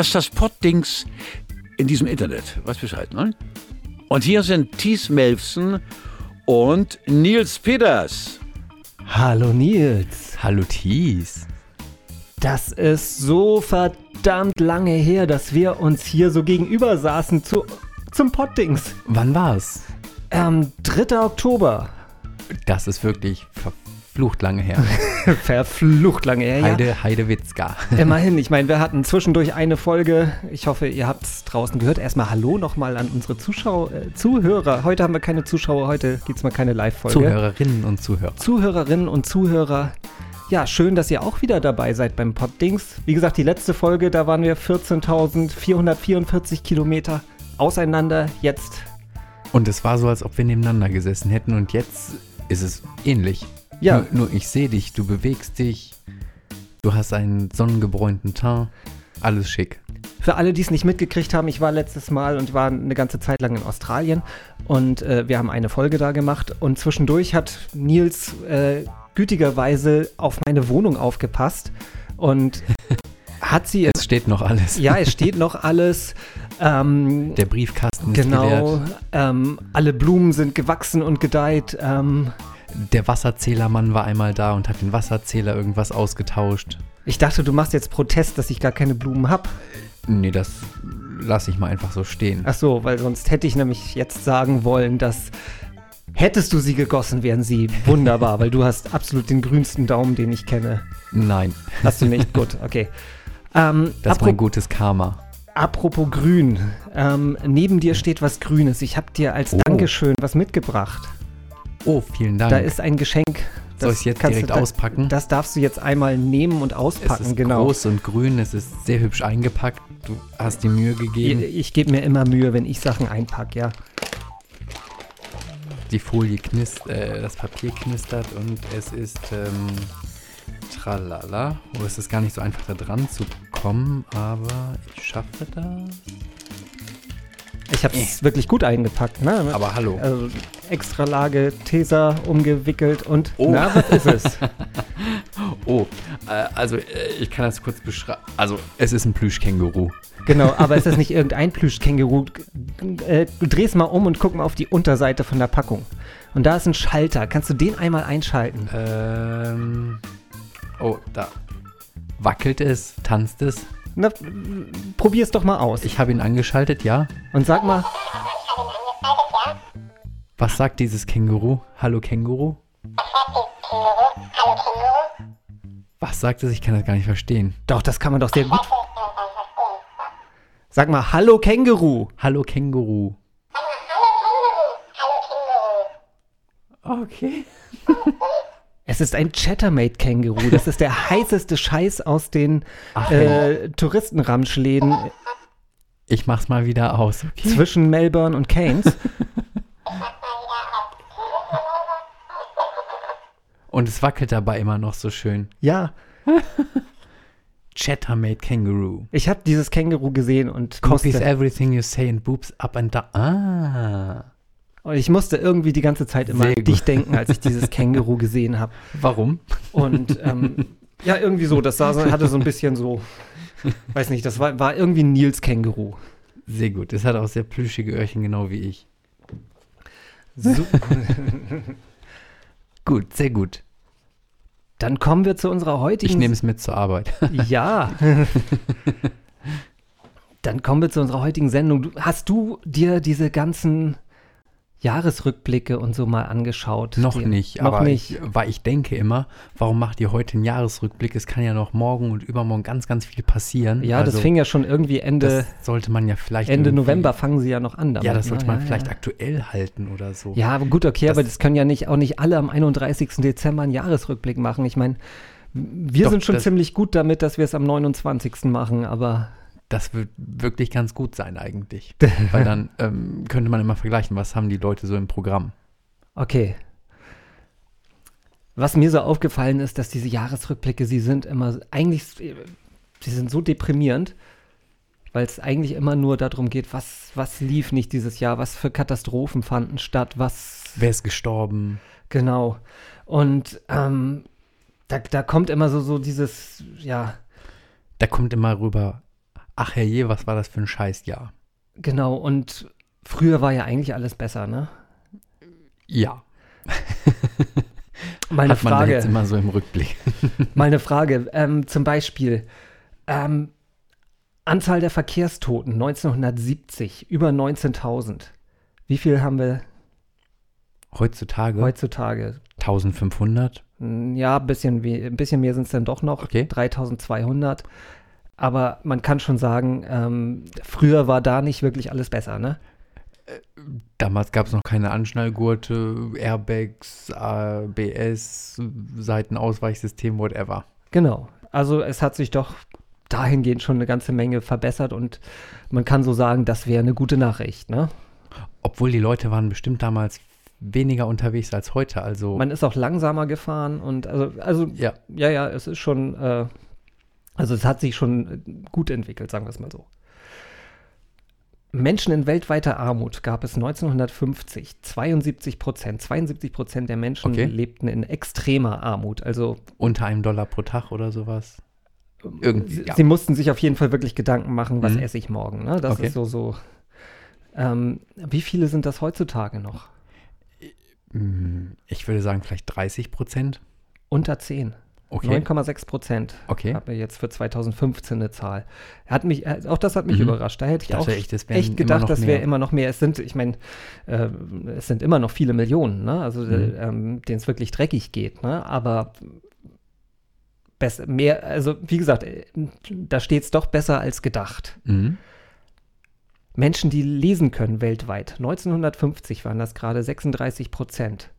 das ist das Poddings in diesem Internet. Weiß Bescheid, ne? Und hier sind Thies Melfsen und Nils Peters. Hallo Nils. Hallo Thies. Das ist so verdammt lange her, dass wir uns hier so gegenüber saßen zu, zum Poddings. Wann war's? Ähm, 3. Oktober. Das ist wirklich verflucht lange her. Verflucht lange her, ja. Heide, Heidewitzka. Immerhin, ich meine, wir hatten zwischendurch eine Folge. Ich hoffe, ihr habt es draußen gehört. Erstmal Hallo nochmal an unsere Zuschauer, äh, Zuhörer. Heute haben wir keine Zuschauer, heute gibt es mal keine Live-Folge. Zuhörerinnen und Zuhörer. Zuhörerinnen und Zuhörer. Ja, schön, dass ihr auch wieder dabei seid beim Poddings. Wie gesagt, die letzte Folge, da waren wir 14.444 Kilometer auseinander. Jetzt. Und es war so, als ob wir nebeneinander gesessen hätten und jetzt ist es ähnlich. Ja. Nur, nur ich sehe dich, du bewegst dich, du hast einen sonnengebräunten Teint, alles schick. Für alle, die es nicht mitgekriegt haben, ich war letztes Mal und war eine ganze Zeit lang in Australien und äh, wir haben eine Folge da gemacht und zwischendurch hat Nils äh, gütigerweise auf meine Wohnung aufgepasst und hat sie. Es steht noch alles. Ja, es steht noch alles. Ähm, Der Briefkasten ist genau. geleert. Ähm, alle Blumen sind gewachsen und gedeiht. Ähm, Der Wasserzählermann war einmal da und hat den Wasserzähler irgendwas ausgetauscht. ich dachte, du machst jetzt Protest, dass ich gar keine Blumen habe. Nee, das lasse ich mal einfach so stehen. Ach so, weil sonst hätte ich nämlich jetzt sagen wollen, dass hättest du sie gegossen, wären sie wunderbar, weil du hast absolut den grünsten Daumen, den ich kenne. Nein, Hast du nicht? Gut, okay. Ähm, das ist apro- mein gutes Karma. apropos grün. Ähm, neben dir steht was Grünes. Ich habe dir als Oh. Dankeschön was mitgebracht. Oh, vielen Dank. Da ist ein Geschenk. Soll das ich jetzt direkt du auspacken? Das darfst du jetzt einmal nehmen und es auspacken, ist genau. groß und grün, es ist sehr hübsch eingepackt. Du hast die Mühe Ich, gegeben. ich gebe mir immer Mühe, wenn ich Sachen einpacke, ja. Die Folie knistert, äh, das Papier knistert und es ist ähm, tralala. Oh, es ist gar nicht so einfach da dran zu kommen, aber ich schaffe das. Ich habe es wirklich gut eingepackt, ne? Aber hallo. Also extra Lage, Tesa umgewickelt und Oh. na, was ist es? Oh, äh, also äh, ich kann das kurz beschreiben. Also es ist ein Plüschkänguru. genau, aber es ist nicht irgendein Plüschkänguru. Äh, du drehst mal um und guck mal auf die Unterseite von der Packung. Und da ist ein Schalter. Kannst du den einmal einschalten? Ähm, oh, da wackelt es, tanzt es. Na, probier's doch mal aus. Ich habe ihn angeschaltet, ja. und sag mal, Was sagt dieses Känguru? Hallo Känguru? Was sagt es? Ich kann das gar nicht verstehen. doch, das kann man doch sehr gut. Sag mal, hallo Känguru. Hallo Känguru. Okay. Es ist ein Chattermate-Känguru. Das ist der heißeste Scheiß aus den Ach, äh, Touristenramschläden Ich mach's mal wieder aus. Okay. zwischen Melbourne und Keynes. Und es wackelt dabei immer noch so schön. Ja, Chattermate Kangaroo. ich habe dieses Känguru gesehen und Copies musste, everything you say and boobs up and down. Ah. Und ich musste irgendwie die ganze Zeit immer an dich denken, als ich dieses Känguru gesehen habe. Warum? Und ähm, ja, irgendwie so, das sah, so- hatte so ein bisschen so, weiß nicht, das war, war irgendwie ein Nils Känguru. Sehr gut. Es hat auch sehr plüschige Öhrchen, genau wie ich. So, Gut, sehr gut. dann kommen wir zu unserer heutigen Ich nehme es mit zur Arbeit. Ja. Dann kommen wir zu unserer heutigen Sendung. Du, hast du dir diese ganzen Jahresrückblicke und so mal angeschaut? noch Die- nicht, Noch aber nicht. Ich, weil ich denke immer, warum macht ihr heute einen Jahresrückblick? Es kann ja noch morgen und übermorgen ganz, ganz viel passieren. ja, das Also, fing ja schon irgendwie Ende, Das sollte man ja vielleicht. Ende November fangen sie ja noch an. Damit, Ja, das sollte ne? man ja, vielleicht ja. aktuell halten oder so. Ja, gut, okay, Das- aber das können ja nicht auch nicht alle am 31. Dezember einen Jahresrückblick machen. Ich meine, wir Doch, sind schon das- ziemlich gut damit, dass wir es am 29. machen, aber Das wird wirklich ganz gut sein eigentlich. Weil dann ähm, könnte man immer vergleichen, was haben die Leute so im Programm. Okay. Was mir so aufgefallen ist, dass diese Jahresrückblicke, sie sind immer eigentlich, sie sind so deprimierend, weil es eigentlich immer nur darum geht, was, was lief nicht dieses Jahr, was für Katastrophen fanden statt, was Wer ist gestorben? genau. Und ähm, da, da kommt immer so, so dieses, ja, Da kommt immer rüber, ach herrje, was war das für ein Scheißjahr? Genau, und früher war ja eigentlich alles besser, ne? Ja. Meine Hat man Frage, jetzt immer so im Rückblick. meine Frage, ähm, zum Beispiel, ähm, Anzahl der Verkehrstoten 1970, über 19.000. Wie viel haben wir Heutzutage heutzutage? 1500. Hm, Ja, ein bisschen, ein bisschen mehr sind es dann doch noch, Okay. 3200. Aber man kann schon sagen, ähm, früher war da nicht wirklich alles besser, ne? Damals gab es noch keine Anschnallgurte, Airbags, ABS, Seitenausweichsystem, whatever. Genau. Also es hat sich doch dahingehend schon eine ganze Menge verbessert und man kann so sagen, das wäre eine gute Nachricht, ne? Obwohl die Leute waren bestimmt damals weniger unterwegs als heute. Also Man ist auch langsamer gefahren und also, also ja, ja, ja, es ist schon, äh, also es hat sich schon äh, gut entwickelt, sagen wir es mal so. Menschen in weltweiter Armut gab es 1950 72 Prozent. 72 Prozent der Menschen Okay. lebten in extremer Armut. Also unter einem Dollar pro Tag oder sowas. Irgendwie. sie, Ja. sie mussten sich auf jeden Fall wirklich Gedanken machen, was Mhm. esse ich morgen. Ne? Das Okay. ist so, so. Ähm, wie viele sind das heutzutage noch? Hm, Ich würde sagen, vielleicht 30 Prozent. Unter 10. Okay. 9,6 Prozent. Okay. Habe jetzt für 2015 eine Zahl. Hat mich, auch das hat mich Mhm. überrascht. Da hätte ich Ich auch echt, echt gedacht, das wäre immer noch mehr. Es sind, ich meine, äh, es sind immer noch viele Millionen, ne? Also Mhm. äh, ähm, denen es wirklich dreckig geht, ne? Aber besser, mehr, also wie gesagt, äh, da steht es doch besser als gedacht. Mhm. Menschen, die lesen können weltweit. 1950 waren das gerade 36 Prozent.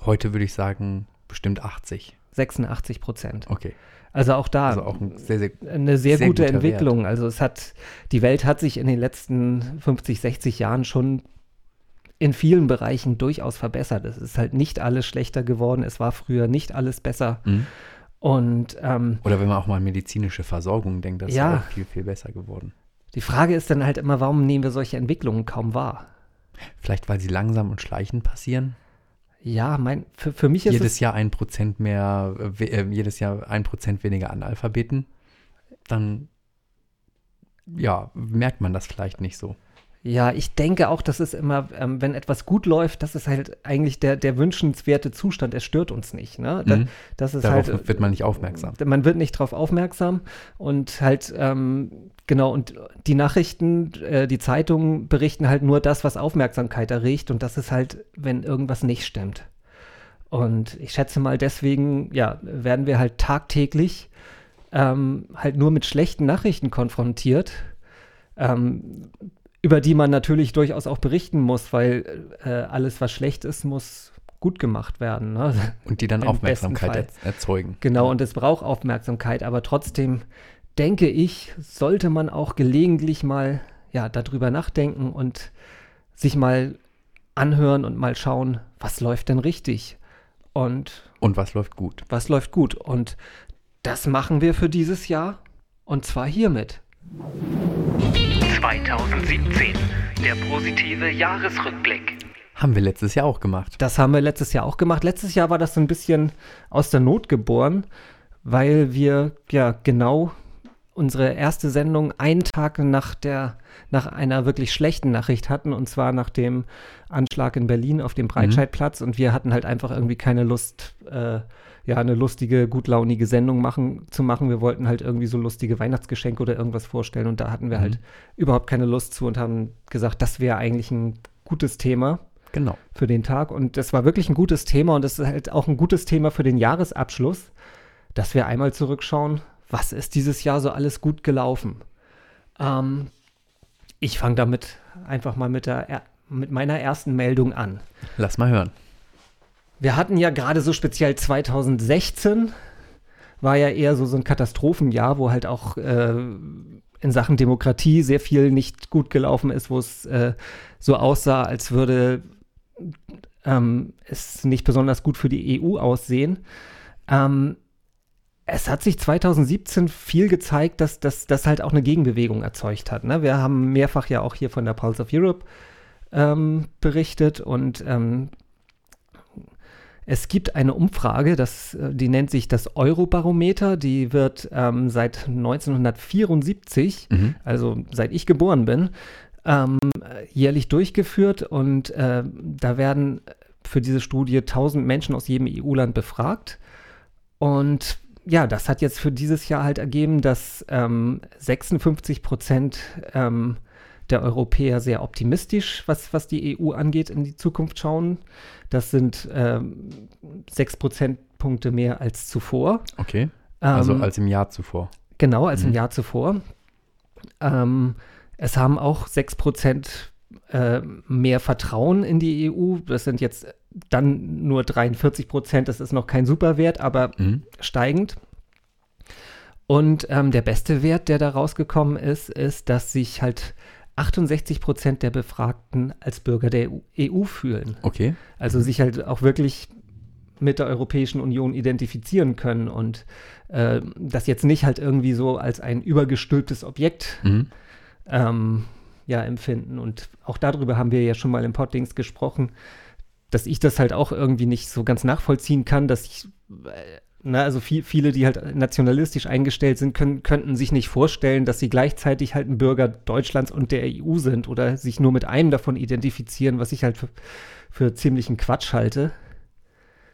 Heute würde ich sagen, bestimmt 80. 86 Prozent. Okay. Also auch da Also auch ein sehr, sehr. eine sehr, sehr gute Entwicklung. Also es hat, die Welt hat sich in den letzten 50, 60 Jahren schon in vielen Bereichen durchaus verbessert. Es ist halt nicht alles schlechter geworden. Es war früher nicht alles besser. Mhm. Und ähm, Oder wenn man auch mal medizinische Versorgung denkt, das Ja. ist auch viel, viel besser geworden. die Frage ist dann halt immer, warum nehmen wir solche Entwicklungen kaum wahr? Vielleicht, weil sie langsam und schleichend passieren. Ja, mein, für, für mich ist jedes es, Jahr ein Prozent mehr, äh, äh, jedes Jahr ein Prozent weniger Analphabeten. Dann, ja, merkt man das vielleicht nicht so. Ja, ich denke auch, dass es immer, ähm, wenn etwas gut läuft, das ist halt eigentlich der, der wünschenswerte Zustand. Es stört uns nicht. Ne? Da, Mhm. Das ist Darauf halt, wird man nicht aufmerksam. man wird nicht darauf aufmerksam und halt, ähm, genau, und die Nachrichten, äh, die Zeitungen berichten halt nur das, was Aufmerksamkeit erregt und das ist halt, wenn irgendwas nicht stimmt. Und ich schätze mal, deswegen, ja, werden wir halt tagtäglich ähm, halt nur mit schlechten Nachrichten konfrontiert, ähm, über die man natürlich durchaus auch berichten muss, weil äh, alles, was schlecht ist, muss gut gemacht werden. Ne? Und die dann Im Aufmerksamkeit erzeugen. Genau, und es braucht Aufmerksamkeit, aber trotzdem denke ich, sollte man auch gelegentlich mal ja, darüber nachdenken und sich mal anhören und mal schauen, was läuft denn richtig und Und was läuft gut? was läuft gut. Und das machen wir für dieses Jahr und zwar hiermit. 2017. Der positive Jahresrückblick. Haben wir letztes Jahr auch gemacht. Das haben wir letztes Jahr auch gemacht. Letztes Jahr war das so ein bisschen aus der Not geboren, weil wir ja genau unsere erste Sendung einen Tag nach der nach einer wirklich schlechten Nachricht hatten und zwar nach dem Anschlag in Berlin auf dem Breitscheidplatz und wir hatten halt einfach irgendwie keine Lust äh, ja eine lustige gutlaunige Sendung machen zu machen wir wollten halt irgendwie so lustige Weihnachtsgeschenke oder irgendwas vorstellen und da hatten wir Mhm. halt überhaupt keine Lust zu und haben gesagt das wäre eigentlich ein gutes Thema Genau. für den Tag. Und das war wirklich ein gutes Thema und es ist halt auch ein gutes Thema für den Jahresabschluss, dass wir einmal zurückschauen, was ist dieses Jahr so alles gut gelaufen. Ähm, ich fange damit einfach mal mit, der, er- mit meiner ersten Meldung an. Lass mal hören. Wir hatten ja gerade so speziell 2016, war ja eher so, so ein Katastrophenjahr, wo halt auch äh, in Sachen Demokratie sehr viel nicht gut gelaufen ist, wo es äh, so aussah, als würde ähm, es nicht besonders gut für die EU aussehen. Ähm, es hat sich 2017 viel gezeigt, dass das halt auch eine Gegenbewegung erzeugt hat. Ne? Wir haben mehrfach ja auch hier von der Pulse of Europe ähm, berichtet und ähm, Es gibt eine Umfrage, das, äh, die nennt sich das Eurobarometer. Die wird ähm, seit 1974, Mhm. also seit ich geboren bin, ähm, jährlich durchgeführt. Und äh, da werden für diese Studie 1000 Menschen aus jedem EU-Land befragt. Und ja, das hat jetzt für dieses Jahr halt ergeben, dass ähm, 56 Prozent ähm, der Europäer sehr optimistisch, was, was die EU angeht, in die Zukunft schauen. Das sind ähm, 6 Prozentpunkte mehr als zuvor. Okay. Also Ähm, als im Jahr zuvor. Genau, als im Mhm. Jahr zuvor. Ähm, es haben auch 6% äh, mehr Vertrauen in die EU. Das sind jetzt dann nur 43 Prozent. Das ist noch kein Superwert, aber Mhm. steigend. Und ähm, der beste Wert, der da rausgekommen ist, ist, dass sich halt 68 Prozent der Befragten als Bürger der EU, EU fühlen. Okay. Also sich halt auch wirklich mit der Europäischen Union identifizieren können und äh, das jetzt nicht halt irgendwie so als ein übergestülptes Objekt Mhm. ähm, ja, empfinden. Und auch darüber haben wir ja schon mal im Poddings gesprochen, dass ich das halt auch irgendwie nicht so ganz nachvollziehen kann, dass ich, äh, na, also viel, viele, die halt nationalistisch eingestellt sind, können, könnten sich nicht vorstellen, dass sie gleichzeitig halt ein Bürger Deutschlands und der EU sind oder sich nur mit einem davon identifizieren, was ich halt für, für ziemlichen Quatsch halte.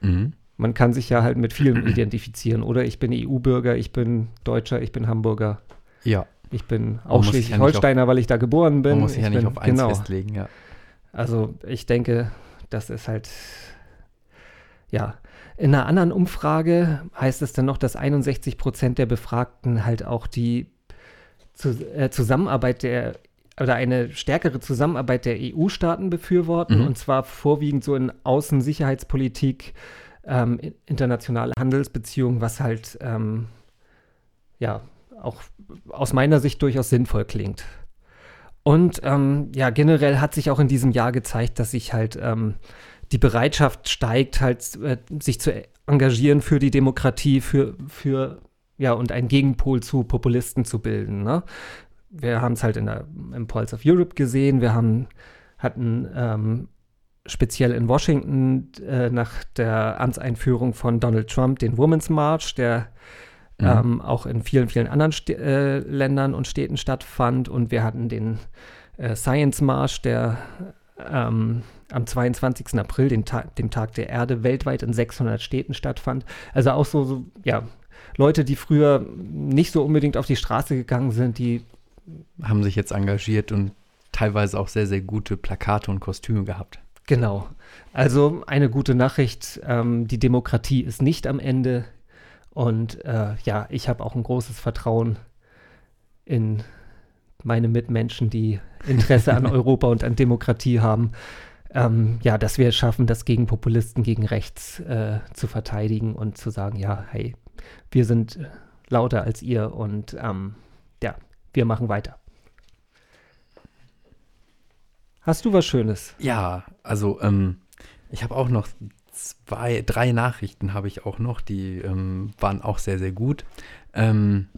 Mhm. Man kann sich ja halt mit vielem identifizieren, oder? Ich bin EU-Bürger, ich bin Deutscher, ich bin Hamburger, Ja, ich bin auch sich ja Schleswig-Holsteiner, weil ich da geboren bin. man muss sich ich ja nicht bin, auf eins genau. festlegen, ja. Also ich denke, das ist halt, ja. In einer anderen Umfrage heißt es dann noch, dass 61 Prozent der Befragten halt auch die äh, Zusammenarbeit der oder eine stärkere Zusammenarbeit der EU-Staaten befürworten Mhm. und zwar vorwiegend so in Außensicherheitspolitik, ähm, in- internationale Handelsbeziehungen, was halt ähm, ja auch aus meiner Sicht durchaus sinnvoll klingt. Und ähm, ja, generell hat sich auch in diesem Jahr gezeigt, dass sich halt ähm, die Bereitschaft steigt, halt äh, sich zu engagieren für die Demokratie, für, für ja, und einen Gegenpol zu Populisten zu bilden. Ne? Wir haben es halt in der, im Pulse of Europe gesehen, wir haben, hatten ähm, speziell in Washington äh, nach der Amtseinführung von Donald Trump den Women's March, der Mhm. ähm, auch in vielen, vielen anderen St äh, Ländern und Städten stattfand. Und wir hatten den äh, Science March, der ähm, am 22. April, den Ta dem Tag der Erde, weltweit in 600 Städten stattfand. Also auch so, so, ja, Leute, die früher nicht so unbedingt auf die Straße gegangen sind, die Haben sich jetzt engagiert und teilweise auch sehr, sehr gute Plakate und Kostüme gehabt. Genau. Also eine gute Nachricht, ähm, die Demokratie ist nicht am Ende. Und äh, ja, ich habe auch ein großes Vertrauen in meine Mitmenschen, die Interesse an Europa und an Demokratie haben. Ähm, ja, dass wir es schaffen, das gegen Populisten, gegen rechts äh, zu verteidigen und zu sagen, ja, hey, wir sind äh, lauter als ihr und ähm, ja, wir machen weiter. Hast du was Schönes? Ja, also ähm, ich habe auch noch zwei, drei Nachrichten habe ich auch noch, die ähm, waren auch sehr, sehr gut. Ähm,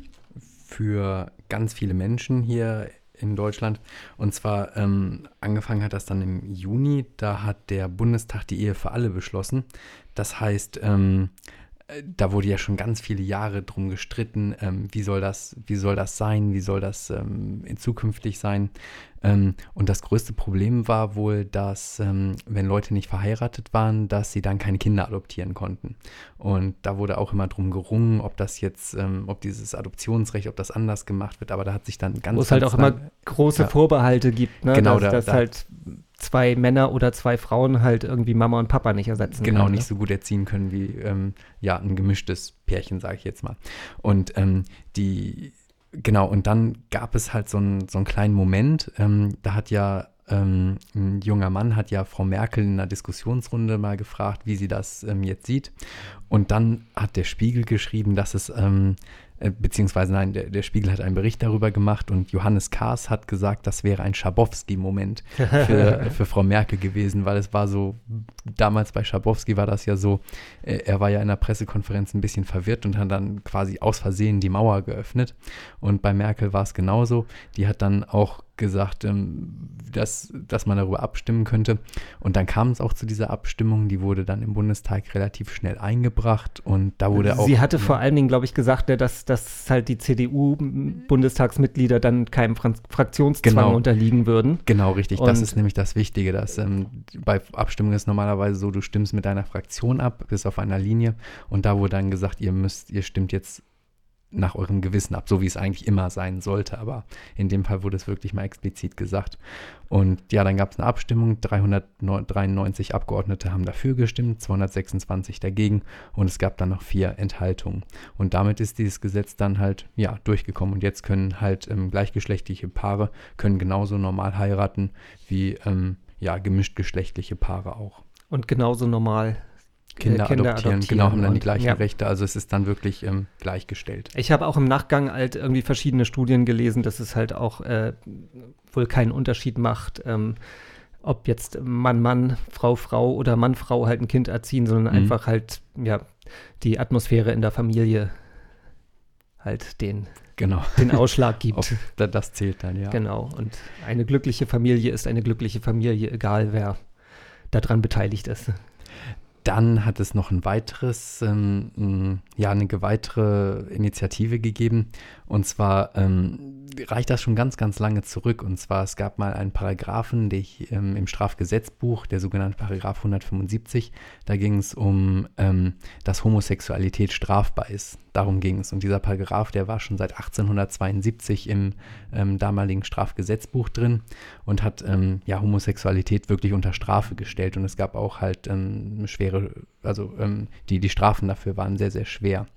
für ganz viele Menschen hier in Deutschland. Und zwar ähm, angefangen hat das dann im Juni. Da hat der Bundestag die Ehe für alle beschlossen. Das heißt, ähm, äh, da wurde ja schon ganz viele Jahre drum gestritten, ähm, wie soll das, wie soll das sein, wie soll das ähm, in zukünftig sein. Ähm, und das größte Problem war wohl, dass ähm, wenn Leute nicht verheiratet waren, dass sie dann keine Kinder adoptieren konnten. Und da wurde auch immer drum gerungen, ob das jetzt, ähm, ob dieses Adoptionsrecht, ob das anders gemacht wird. Aber da hat sich dann ganz Wo es halt auch immer große Ja. Vorbehalte gibt, ne? Genau, dass, da- dass da- halt zwei Männer oder zwei Frauen halt irgendwie Mama und Papa nicht ersetzen genau können. nicht ne? so gut erziehen können wie ähm, ja ein gemischtes Pärchen, sage ich jetzt mal. Und ähm, die genau und dann gab es halt so einen so einen kleinen Moment. Ähm, da hat ja ähm, ein junger Mann hat ja Frau Merkel in einer Diskussionsrunde mal gefragt, wie sie das ähm, jetzt sieht. Und dann hat der Spiegel geschrieben, dass es ähm, äh, beziehungsweise nein, der, der Spiegel hat einen Bericht darüber gemacht und Johannes Kahrs hat gesagt, das wäre ein Schabowski-Moment für, für Frau Merkel gewesen, weil es war so damals bei Schabowski war das ja so, äh, er war ja in der Pressekonferenz ein bisschen verwirrt und hat dann quasi aus Versehen die Mauer geöffnet. Und bei Merkel war es genauso. Die hat dann auch gesagt, ähm, dass, dass man darüber abstimmen könnte. Und dann kam es auch zu dieser Abstimmung. Die wurde dann im Bundestag relativ schnell eingebracht und da wurde auch. Sie hatte vor allen Dingen, glaube ich, gesagt, ne, dass, dass halt die CDU-Bundestagsmitglieder dann keinem Fra Fraktionszwang Genau. unterliegen würden. Genau, richtig. das Und- ist nämlich das Wichtige, dass ähm, bei Abstimmungen ist normalerweise so, du stimmst mit deiner Fraktion ab, bist auf einer Linie und da wurde dann gesagt, ihr müsst, ihr stimmt jetzt nach eurem Gewissen ab, so wie es eigentlich immer sein sollte. Aber in dem Fall wurde es wirklich mal explizit gesagt. Und ja, dann gab es eine Abstimmung. 393 Abgeordnete haben dafür gestimmt, 226 dagegen und es gab dann noch vier Enthaltungen. Und damit ist dieses Gesetz dann halt ja durchgekommen. Und jetzt können halt ähm, gleichgeschlechtliche Paare können genauso normal heiraten wie ähm, ja gemischtgeschlechtliche Paare auch. Und genauso normal äh, Kinder, adoptieren, genau, haben dann die gleichen ja. Rechte. Also es ist dann wirklich ähm, gleichgestellt. Ich habe auch im Nachgang halt irgendwie verschiedene Studien gelesen, dass es halt auch äh, wohl keinen Unterschied macht, ähm, ob jetzt Mann, Mann, Frau, Frau oder Mann, Frau halt ein Kind erziehen, sondern Mhm. einfach halt, ja, die Atmosphäre in der Familie halt den, Genau. den Ausschlag gibt. Auf, da- das zählt dann, ja. Genau. Und eine glückliche Familie ist eine glückliche Familie, egal wer daran beteiligt ist. Dann hat es noch ein weiteres, ähm, ja, eine weitere Initiative gegeben. Und zwar ähm, reicht das schon ganz, ganz lange zurück. Und zwar, es gab mal einen Paragraphen der ich, ähm, im Strafgesetzbuch, der sogenannte Paragraph 175. Da ging es um, ähm, dass Homosexualität strafbar ist. Darum ging es. Und dieser Paragraph, der war schon seit 1872 im ähm, damaligen Strafgesetzbuch drin und hat ähm, ja Homosexualität wirklich unter Strafe gestellt. Und es gab auch halt ähm, schwere, also ähm, die, die Strafen dafür waren sehr, sehr schwer.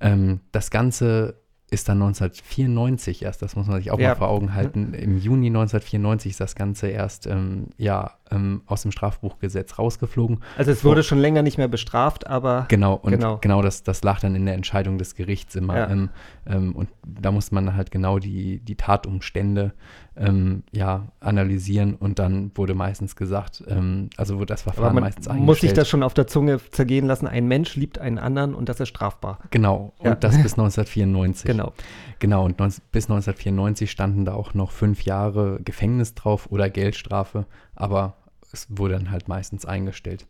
Ähm, das Ganze ist dann 1994 erst, das muss man sich auch Ja. mal vor Augen halten. Im Juni 1994 ist das Ganze erst ähm, ja, ähm, aus dem Strafbuchgesetz rausgeflogen. Also es wurde schon länger nicht mehr bestraft, aber Genau, und Genau. genau, das, das lag dann in der Entscheidung des Gerichts immer. Ja. Ähm, ähm, und da musste man halt genau die, die Tatumstände ähm, ja, analysieren und dann wurde meistens gesagt, ähm, also wurde das Verfahren man meistens muss sich eingestellt. das schon auf der Zunge zergehen lassen. Ein Mensch liebt einen anderen und das ist strafbar. Genau, Ja. und das bis 1994. Genau. Genau, und 19, bis 1994 standen da auch noch fünf Jahre Gefängnis drauf oder Geldstrafe, aber es wurde dann halt meistens eingestellt.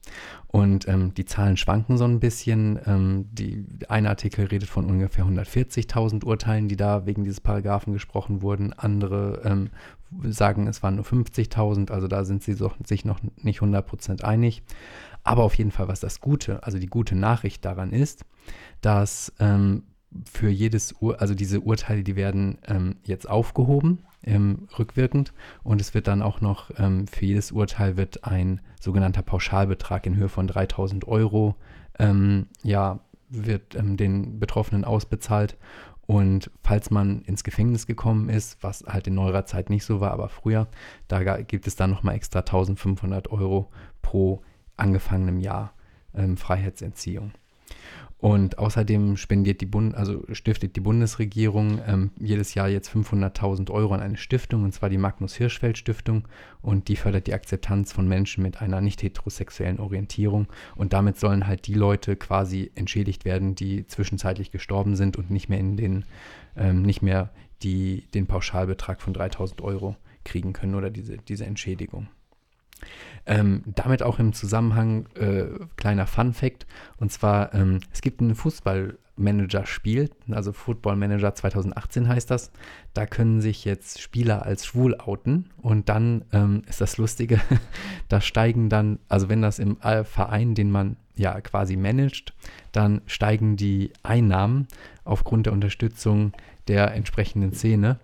Und ähm, die Zahlen schwanken so ein bisschen. Ähm, die, ein Artikel redet von ungefähr 140.000 Urteilen, die da wegen dieses Paragraphen gesprochen wurden. Andere ähm, sagen, es waren nur 50.000, also da sind sie so, sich noch nicht 100% einig. Aber auf jeden Fall, was das Gute, also die gute Nachricht daran ist, dass ähm, für jedes Ur, also diese Urteile, die werden ähm, jetzt aufgehoben, ähm, rückwirkend, und es wird dann auch noch ähm, für jedes Urteil wird ein sogenannter Pauschalbetrag in Höhe von 3000 Euro, ähm, ja, wird ähm, den Betroffenen ausbezahlt. Und falls man ins Gefängnis gekommen ist, was halt in neuerer Zeit nicht so war, aber früher, da gibt es dann nochmal extra 1500 Euro pro angefangenem Jahr ähm, Freiheitsentziehung. Und außerdem spendiert die Bund, also stiftet die Bundesregierung ähm, jedes Jahr jetzt 500.000 Euro an eine Stiftung, und zwar die Magnus Hirschfeld Stiftung. Und die fördert die Akzeptanz von Menschen mit einer nicht heterosexuellen Orientierung. Und damit sollen halt die Leute quasi entschädigt werden, die zwischenzeitlich gestorben sind und nicht mehr in den, ähm, nicht mehr die, den Pauschalbetrag von 3.000 Euro kriegen können oder diese, diese Entschädigung. Ähm, damit auch im Zusammenhang äh, kleiner Fun Fact und zwar ähm, es gibt ein Fußballmanager-Spiel, also Football Manager 2018 heißt das. Da können sich jetzt Spieler als schwul outen und dann ähm, ist das Lustige, da steigen dann, also wenn das im Verein, den man ja quasi managt, dann steigen die Einnahmen aufgrund der Unterstützung der entsprechenden Szene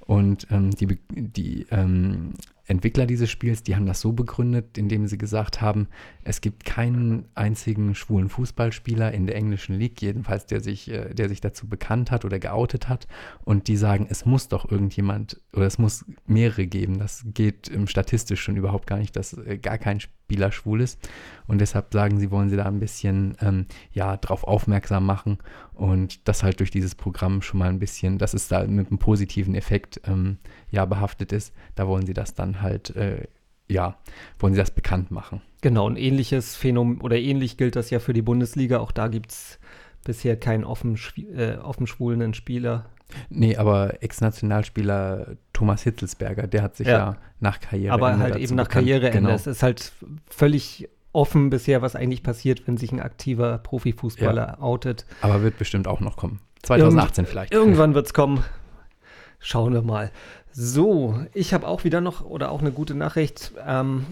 und ähm, die, die ähm, Entwickler dieses Spiels, die haben das so begründet, indem sie gesagt haben, es gibt keinen einzigen schwulen Fußballspieler in der englischen League, jedenfalls der sich, äh, der sich dazu bekannt hat oder geoutet hat. Und die sagen, es muss doch irgendjemand oder es muss mehrere geben. Das geht statistisch schon überhaupt gar nicht, dass äh, gar kein Spieler schwul ist. Und deshalb sagen sie, wollen sie da ein bisschen ähm, ja, drauf aufmerksam machen und das halt durch dieses Programm schon mal ein bisschen, dass es da mit einem positiven Effekt ähm, ja behaftet ist, da wollen sie das dann halt äh, ja, wollen sie das bekannt machen. Genau, ein ähnliches Phänomen oder ähnlich gilt das ja für die Bundesliga. Auch da gibt es bisher keinen offen, äh, offen schwulen Spieler. Nee, aber Ex-Nationalspieler Thomas Hitzelsberger, der hat sich ja, Ja. nach Karriere Aber halt eben nach Karriereende. Genau. Es ist halt völlig offen bisher, was eigentlich passiert, wenn sich ein aktiver Profifußballer outet. Aber wird bestimmt auch noch kommen. 2018 Irgend- vielleicht. Irgendwann wird es kommen. Schauen wir mal. So, ich habe auch wieder noch oder auch eine gute Nachricht. Ähm,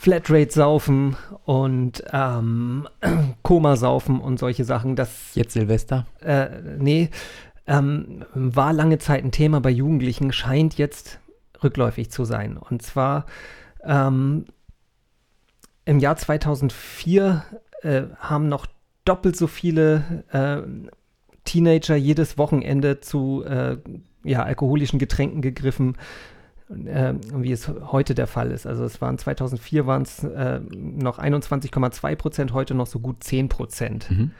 Flatrate saufen und ähm, Koma saufen und solche Sachen. Das Jetzt Silvester. äh, nee, ähm, war lange Zeit ein Thema bei Jugendlichen, scheint jetzt rückläufig zu sein. Und zwar ähm, im Jahr 2004 äh, haben noch doppelt so viele äh, Teenager jedes Wochenende zu äh, ja, alkoholischen Getränken gegriffen, äh, wie es heute der Fall ist. Also es waren 2004 waren es äh, noch 21,2 Prozent, heute noch so gut 10 Prozent. Mhm.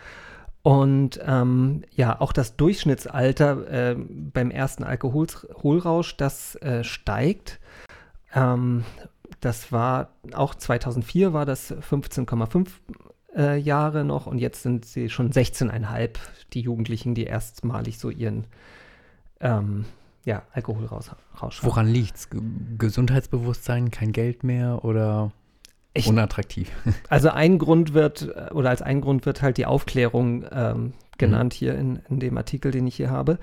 Und ähm, ja, auch das Durchschnittsalter äh, beim ersten Alkoholrausch, das äh, steigt. Ähm, das war auch 2004 war das 15,5 äh, Jahre noch und jetzt sind sie schon 16,5, die Jugendlichen, die erstmalig so ihren ähm, ja, Alkoholrausch haben. Woran liegt's? Ge Gesundheitsbewusstsein, kein Geld mehr oder Ich- unattraktiv? Also ein Grund wird, äh, oder als ein Grund wird halt die Aufklärung ähm, genannt hier in, in dem Artikel, den ich hier habe.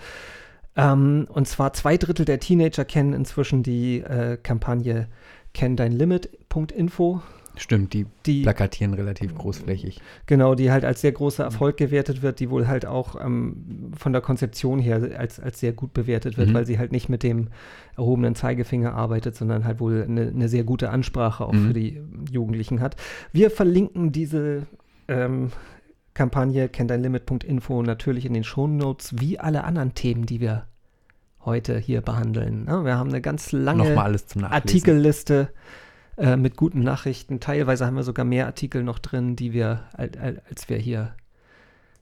Ähm, und zwar zwei Drittel der Teenager kennen inzwischen die äh, Kampagne Kenn dein Limit.info, Stimmt, die die plakatieren relativ großflächig. genau, die halt als sehr großer Erfolg gewertet wird, die wohl halt auch ähm, von der Konzeption her als, als sehr gut bewertet wird, Mhm. weil sie halt nicht mit dem erhobenen Zeigefinger arbeitet, sondern halt wohl eine, eine sehr gute Ansprache auch Mhm. für die Jugendlichen hat. Wir verlinken diese ähm, Kampagne kenndeinlimit.info natürlich in den Shownotes, wie alle anderen Themen, die wir heute hier behandeln. ne? wir haben eine ganz lange. Artikelliste äh, mit guten Nachrichten. Teilweise haben wir sogar mehr Artikel noch drin, die wir, al- al- als wir hier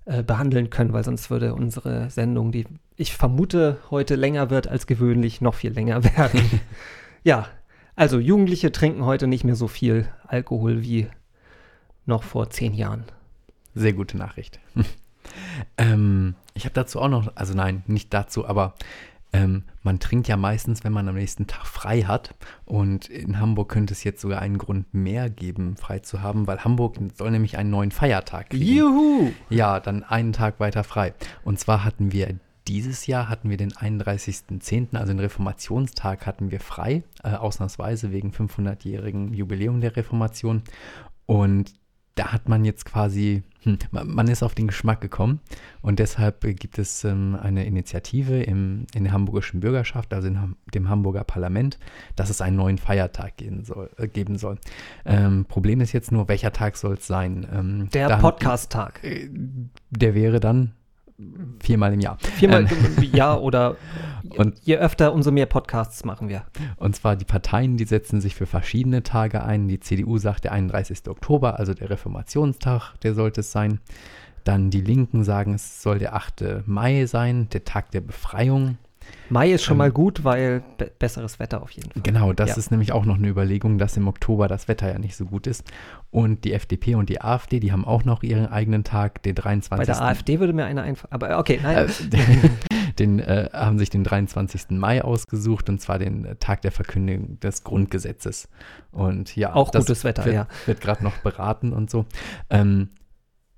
äh, behandeln können, weil sonst würde unsere Sendung, die ich vermute heute länger wird als gewöhnlich, noch viel länger werden. ja, also Jugendliche trinken heute nicht mehr so viel Alkohol wie noch vor zehn Jahren. Sehr gute Nachricht. ähm, ich habe dazu auch noch, also nein, nicht dazu, aber ähm, man trinkt ja meistens, wenn man am nächsten Tag frei hat. Und in Hamburg könnte es jetzt sogar einen Grund mehr geben, frei zu haben, weil Hamburg soll nämlich einen neuen Feiertag kriegen. Juhu! Ja, dann einen Tag weiter frei. Und zwar hatten wir dieses Jahr hatten wir den 31.10., also den Reformationstag hatten wir frei, äh, ausnahmsweise wegen 500-jährigen Jubiläum der Reformation. Und da hat man jetzt quasi, hm, man, ist auf den Geschmack gekommen und deshalb äh, gibt es ähm, eine Initiative im, in der hamburgischen Bürgerschaft, also in dem Hamburger Parlament, dass es einen neuen Feiertag geben soll. Äh, geben soll. Ähm, Problem ist jetzt nur, welcher Tag soll es sein? Ähm, Der Podcast-Tag. äh, Der wäre dann viermal im Jahr. Viermal Ähm, im Jahr oder Und- je öfter, umso mehr Podcasts machen wir. Und zwar die Parteien, die setzen sich für verschiedene Tage ein. Die CDU sagt der 31. Oktober, also der Reformationstag, der sollte es sein. Dann die Linken sagen, es soll der 8. Mai sein, der Tag der Befreiung. Mai ist schon Ähm, mal gut, weil be besseres Wetter auf jeden Fall. Genau, das Ja. ist nämlich auch noch eine Überlegung, dass im Oktober das Wetter ja nicht so gut ist. Und die FDP und die AfD, die haben auch noch ihren eigenen Tag, den 23. Bei der AfD würde mir einer einfallen. Aber okay, nein. Äh, den äh, haben sich den 23. Mai ausgesucht und zwar den äh, Tag der Verkündung des Grundgesetzes. Und ja, Auch gutes Wetter, wird, ja. Wird gerade noch beraten und so. Ähm,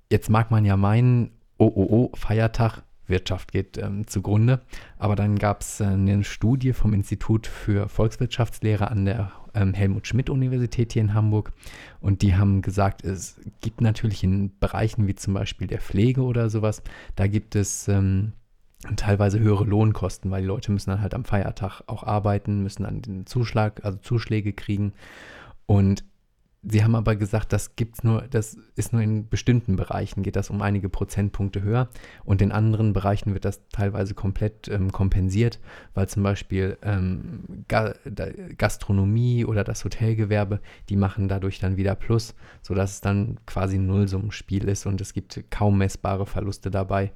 jetzt mag man ja meinen, oh, oh, oh, Feiertag, Wirtschaft geht ähm, zugrunde. Aber dann gab es äh, eine Studie vom Institut für Volkswirtschaftslehre an der ähm, Helmut-Schmidt-Universität hier in Hamburg. Und die haben gesagt, es gibt natürlich in Bereichen wie zum Beispiel der Pflege oder sowas, da gibt es ähm, teilweise höhere Lohnkosten, weil die Leute müssen dann halt am Feiertag auch arbeiten, müssen dann den Zuschlag, also Zuschläge kriegen. Und sie haben aber gesagt, das gibt's nur, das ist nur in bestimmten Bereichen, geht das um einige Prozentpunkte höher. Und in anderen Bereichen wird das teilweise komplett ähm, kompensiert, weil zum Beispiel ähm, Ga Gastronomie oder das Hotelgewerbe, die machen dadurch dann wieder Plus, sodass es dann quasi ein Nullsummenspiel ist und es gibt kaum messbare Verluste dabei.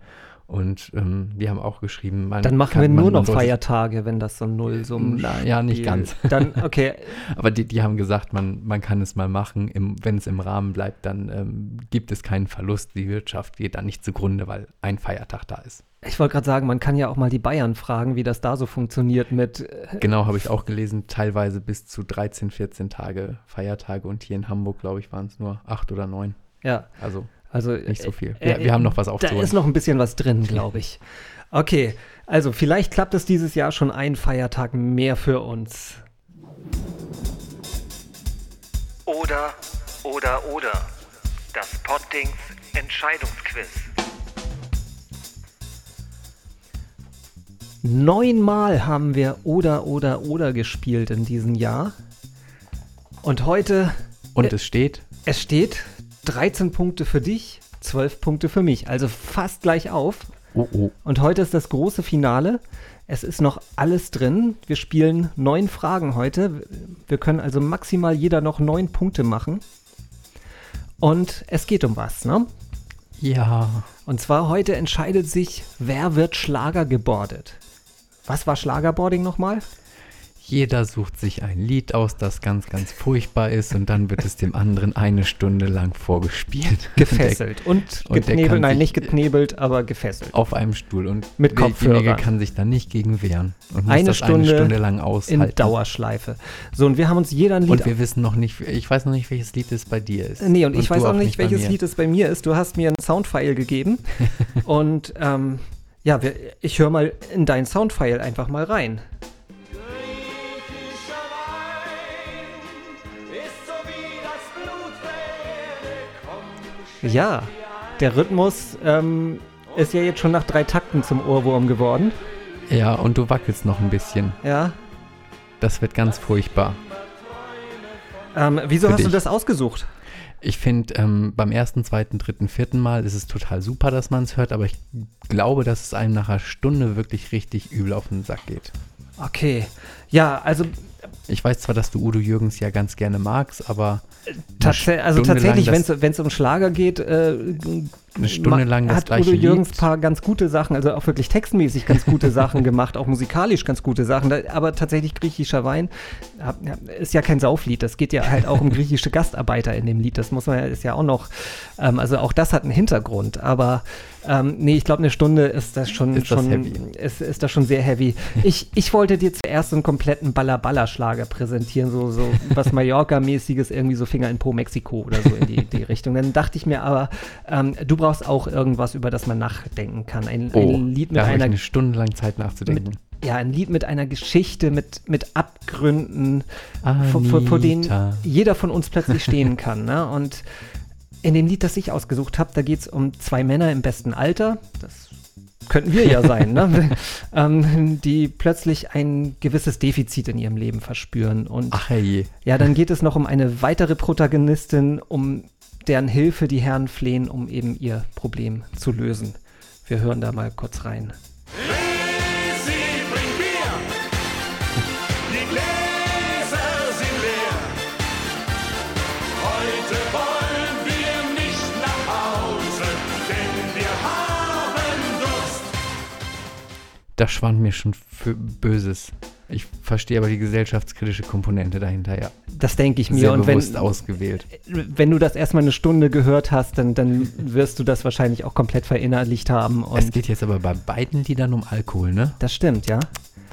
Und ähm, die haben auch geschrieben, man Dann machen wir nur noch Feiertage, wenn das so ein Nullsummen Na, ja, nicht ganz. Dann, okay, Aber die, die haben gesagt, man, man kann es mal machen. Im, wenn es im Rahmen bleibt, dann ähm, gibt es keinen Verlust. Die Wirtschaft geht dann nicht zugrunde, weil ein Feiertag da ist. ich wollte gerade sagen, man kann ja auch mal die Bayern fragen, wie das da so funktioniert mit, äh, Genau, habe ich auch gelesen, teilweise bis zu 13, 14 Tage Feiertage und hier in Hamburg, glaube ich, waren es nur acht oder neun. ja, Also also nicht so viel. äh, Wir, wir haben noch was Da aufzuholen. ist noch ein bisschen was drin, glaube ich. Okay, also vielleicht klappt es dieses Jahr schon ein Feiertag mehr für uns. Oder, oder, oder. Das Pottings Entscheidungsquiz. Neunmal haben wir oder oder oder gespielt in diesem Jahr. Und heute, und es steht, es steht 13 Punkte für dich, 12 Punkte für mich. Also fast gleich auf. oh oh, Und heute ist das große Finale. Es ist noch alles drin. Wir spielen neun Fragen heute. Wir können also maximal jeder noch neun Punkte machen. Und es geht um was, ne? ja, Und zwar heute entscheidet sich, wer wird Schlager gebordet. Was war Schlagerboarding nochmal? Jeder sucht sich ein Lied aus, das ganz, ganz furchtbar ist und dann wird es dem anderen eine Stunde lang vorgespielt. Gefesselt und, und der geknebelt. kann Nein, nicht geknebelt, aber gefesselt. Auf einem Stuhl und Mit Kopfhörern. kann sich da nicht gegen wehren und muss Eine das Stunde eine Stunde lang In aushalten. Dauerschleife. So, und wir haben uns jeder ein Lied Und wir wissen noch nicht, ich weiß noch nicht, welches Lied es bei dir ist. Nee, und, ich weiß auch nicht, welches. Lied es bei mir ist. Du hast mir einen Soundfile gegeben. und ähm, ja, wir, ich höre mal in dein Soundfile einfach mal rein. Ja, der Rhythmus ähm, ist ja jetzt schon nach drei Takten zum Ohrwurm geworden. Ja, und du wackelst noch ein bisschen. Ja. Das wird ganz furchtbar. Ähm, wieso Für hast du dich. das ausgesucht? Ich finde, ähm, beim ersten, zweiten, dritten, vierten Mal ist es total super, dass man es hört, aber ich glaube, dass es einem nach einer Stunde wirklich richtig übel auf den Sack geht. Okay. Ja, also Ich weiß zwar, dass du Udo Jürgens ja ganz gerne magst, aber Tats eine also tatsächlich, wenn es um Schlager geht, äh, eine Stunde lang das hat Udo Jürgens Lied. paar ganz gute Sachen, also auch wirklich textmäßig ganz gute Sachen gemacht, auch musikalisch ganz gute Sachen. Aber tatsächlich griechischer Wein ist ja kein Sauflied. Das geht ja halt auch um griechische Gastarbeiter in dem Lied. Das muss man ja, ist ja auch noch, ähm, also auch das hat einen Hintergrund. Aber ähm, nee, ich glaube, eine Stunde ist das schon, Ist das schon heavy. Ist, ist das schon sehr heavy. Ich, ich wollte dir zuerst so einen kompletten Baller-Baller-Schlager präsentieren, so, so was Mallorca-mäßiges, irgendwie so Finger in Po Mexiko oder so in die, die Richtung. Dann dachte ich mir aber, ähm, du brauchst auch irgendwas, über das man nachdenken kann. Ein, Oh, ein Lied mit da einer eine Stunde lang Zeit nachzudenken. ja, ein Lied mit einer Geschichte, mit, mit Abgründen, vor, vor, vor denen jeder von uns plötzlich stehen kann. Ne? Und in dem Lied, das ich ausgesucht habe, da geht es um zwei Männer im besten Alter. Das könnten wir ja sein, ne? ähm, die plötzlich ein gewisses Defizit in ihrem Leben verspüren. Und Ach hey, ja, dann geht es noch um eine weitere Protagonistin, um deren Hilfe die Herren flehen, um eben ihr Problem zu lösen. Wir hören da mal kurz rein. Sie da schwand mir schon für Böses. Ich verstehe aber die gesellschaftskritische Komponente dahinter, ja. Das denke ich mir. Sehr Und wenn, bewusst ausgewählt. wenn du das erstmal eine Stunde gehört hast, dann, dann wirst du das wahrscheinlich auch komplett verinnerlicht haben. Es geht jetzt aber bei beiden Liedern um Alkohol, ne? das stimmt, ja.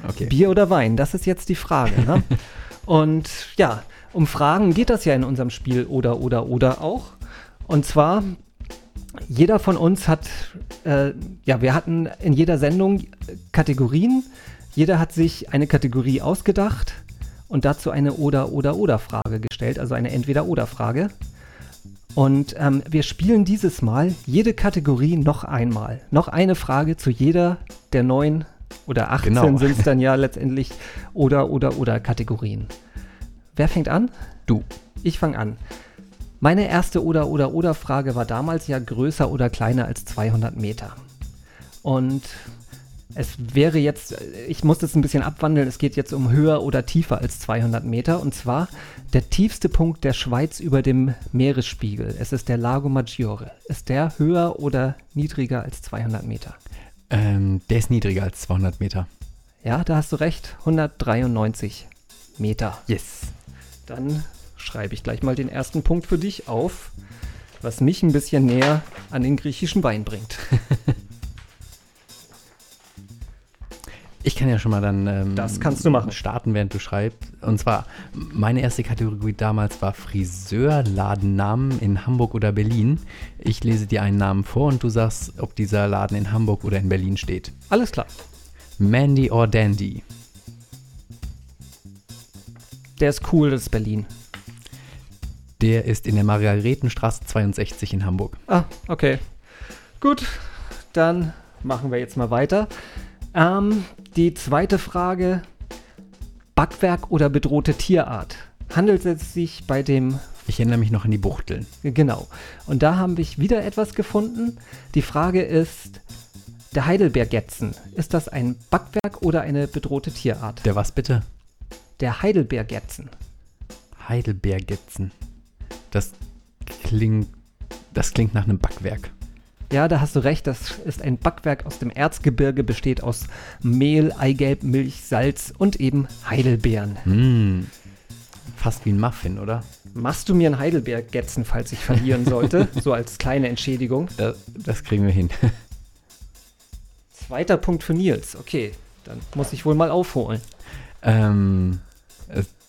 Okay. Bier oder Wein, das ist jetzt die Frage. Ne? Und ja, um Fragen geht das ja in unserem Spiel oder oder oder auch. Und zwar, jeder von uns hat, äh, ja, wir hatten in jeder Sendung Kategorien. Jeder hat sich eine Kategorie ausgedacht und dazu eine oder oder oder Frage gestellt, also eine entweder oder Frage. Und ähm, wir spielen dieses Mal jede Kategorie noch einmal. Noch eine Frage zu jeder der neun oder 18 Genau. sind es dann ja letztendlich oder oder oder Kategorien. Wer fängt an? Du. Ich fange an. Meine erste oder oder oder Frage war damals ja größer oder kleiner als 200 Meter. Und es wäre jetzt, ich muss das ein bisschen abwandeln, es geht jetzt um höher oder tiefer als 200 Meter. Und zwar der tiefste Punkt der Schweiz über dem Meeresspiegel. Es ist der Lago Maggiore. Ist der höher oder niedriger als 200 Meter? Ähm, der ist niedriger als 200 Meter. Ja, da hast du recht. 193 Meter. Yes. Dann schreibe ich gleich mal den ersten Punkt für dich auf, was mich ein bisschen näher an den griechischen Wein bringt. Ich kann ja schon mal dann ähm, Das kannst du machen. starten, während du schreibst. Und zwar, meine erste Kategorie damals war Friseurladennamen in Hamburg oder Berlin. Ich lese dir einen Namen vor und du sagst, ob dieser Laden in Hamburg oder in Berlin steht. Alles klar. Mandy or Dandy? Der ist cool, das ist Berlin. Der ist in der Margaretenstraße 62 in Hamburg. Ah, okay. Gut, dann machen wir jetzt mal weiter. Ähm, die zweite Frage: Backwerk oder bedrohte Tierart? Handelt es sich bei dem Ich erinnere mich noch an die Buchteln. Genau. Und da haben wir wieder etwas gefunden. Die Frage ist, der Heidelbeergetzen, ist das ein Backwerk oder eine bedrohte Tierart? Der was bitte? Der Heidelbeergetzen. Heidelbeergetzen. Das klingt, das klingt nach einem Backwerk. Ja, da hast du recht, das ist ein Backwerk aus dem Erzgebirge, besteht aus Mehl, Eigelb, Milch, Salz und eben Heidelbeeren. Hm. Fast wie ein Muffin, oder? Machst du mir einen Heidelbeergetzen, falls ich verlieren sollte? so als kleine Entschädigung. Das, das kriegen wir hin. Zweiter Punkt für Nils. Okay, dann muss ich wohl mal aufholen. ähm, äh,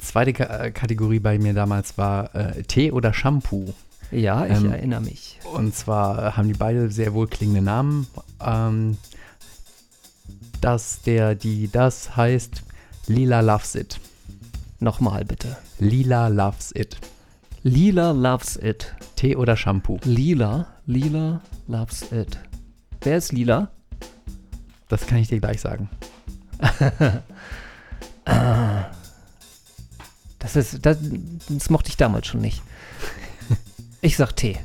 zweite Ka äh, Kategorie bei mir damals war äh, Tee oder Shampoo. Ja, ich Ähm, erinnere mich. Und zwar haben die beide sehr wohlklingende Namen. Ähm, das, der, die, das heißt Lila Loves It. Nochmal bitte. Lila Loves It. Lila loves it. Tee oder Shampoo. Lila, Lila loves it. Wer ist Lila? Das kann ich dir gleich sagen. Das ist, das, das mochte ich damals schon nicht. Ich sag Tee.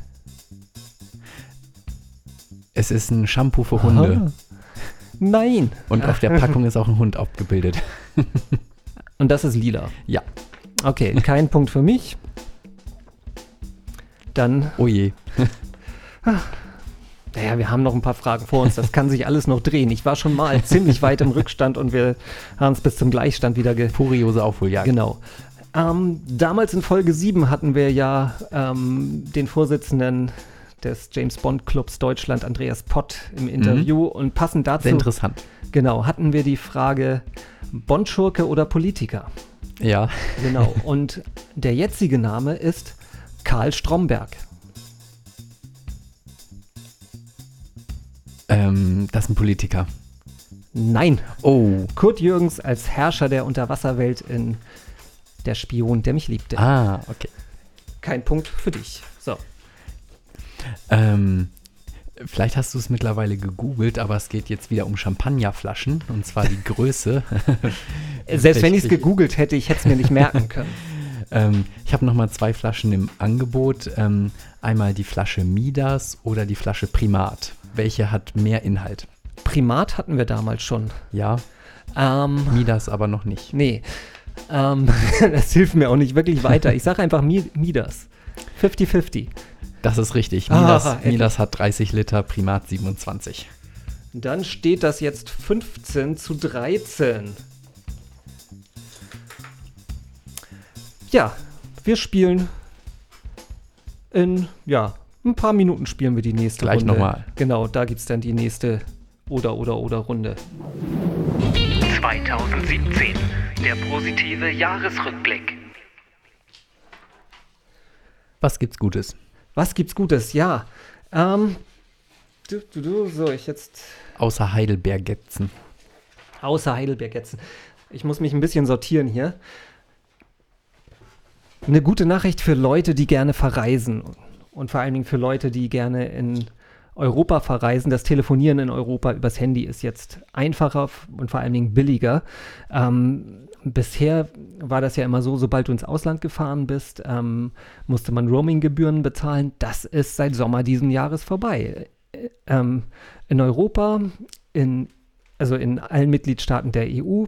Es ist ein Shampoo für Hunde. Ah. Nein. Und auf der Packung ist auch ein Hund abgebildet. Und das ist lila. Ja. Okay, kein Punkt für mich. Dann, Oh je. naja, wir haben noch ein paar Fragen vor uns. Das kann sich alles noch drehen. Ich war schon mal ziemlich weit im Rückstand und wir haben es bis zum Gleichstand wieder ge Furiose Aufholjagd. Genau. Ähm, damals in Folge 7 hatten wir ja ähm, den Vorsitzenden des James Bond Clubs Deutschland, Andreas Pott, im Interview. Und passend dazu Sehr interessant. genau, hatten wir die Frage Bond-Schurke oder Politiker. Ja. Genau. Und der jetzige Name ist Karl Stromberg. Ähm, das ist ein Politiker. Nein, Oh. Kurt Jürgens als Herrscher der Unterwasserwelt in Der Spion, der mich liebte. Ah, okay. Kein Punkt für dich. So. Ähm, vielleicht hast du es mittlerweile gegoogelt, aber es geht jetzt wieder um Champagnerflaschen und zwar die Größe. Selbst wenn ich es gegoogelt hätte, ich hätte es mir nicht merken können. ähm, ich habe nochmal zwei Flaschen im Angebot. Ähm, einmal die Flasche Midas oder die Flasche Primat. Welche hat mehr Inhalt? Primat hatten wir damals schon. Ja, Ähm, Midas aber noch nicht. nee. Ähm, das hilft mir auch nicht wirklich weiter. Ich sage einfach Mi Midas. 50-50. Das ist richtig. Ah, Midas, endlich. Midas hat 30 Liter, Primat 27. Dann steht das jetzt 15 zu 13. Ja, wir spielen in, ja, ein paar Minuten spielen wir die nächste Gleich Runde. nochmal. Genau, da gibt es dann die nächste oder oder oder Runde. 2017. Der positive Jahresrückblick. Was gibt's Gutes? Was gibt's Gutes? Ja. Ähm, du, du, du, so, ich jetzt Außer Heidelberg-Getzen. außer Heidelberg jetzt. Ich muss mich ein bisschen sortieren hier. Eine gute Nachricht für Leute, die gerne verreisen und vor allen Dingen für Leute, die gerne in Europa verreisen. Das Telefonieren in Europa übers Handy ist jetzt einfacher und vor allen Dingen billiger. Ähm, bisher war das ja immer so, sobald du ins Ausland gefahren bist, ähm, musste man Roaming-Gebühren bezahlen. Das ist seit Sommer diesen Jahres vorbei. Äh, Ähm, in Europa, in, also in allen Mitgliedstaaten der EU,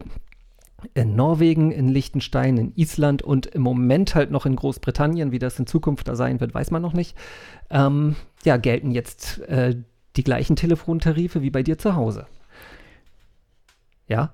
in Norwegen, in Liechtenstein, in Island und im Moment halt noch in Großbritannien. Wie das in Zukunft da sein wird, weiß man noch nicht. Ähm, ja, gelten jetzt äh, die gleichen Telefontarife wie bei dir zu Hause. Ja?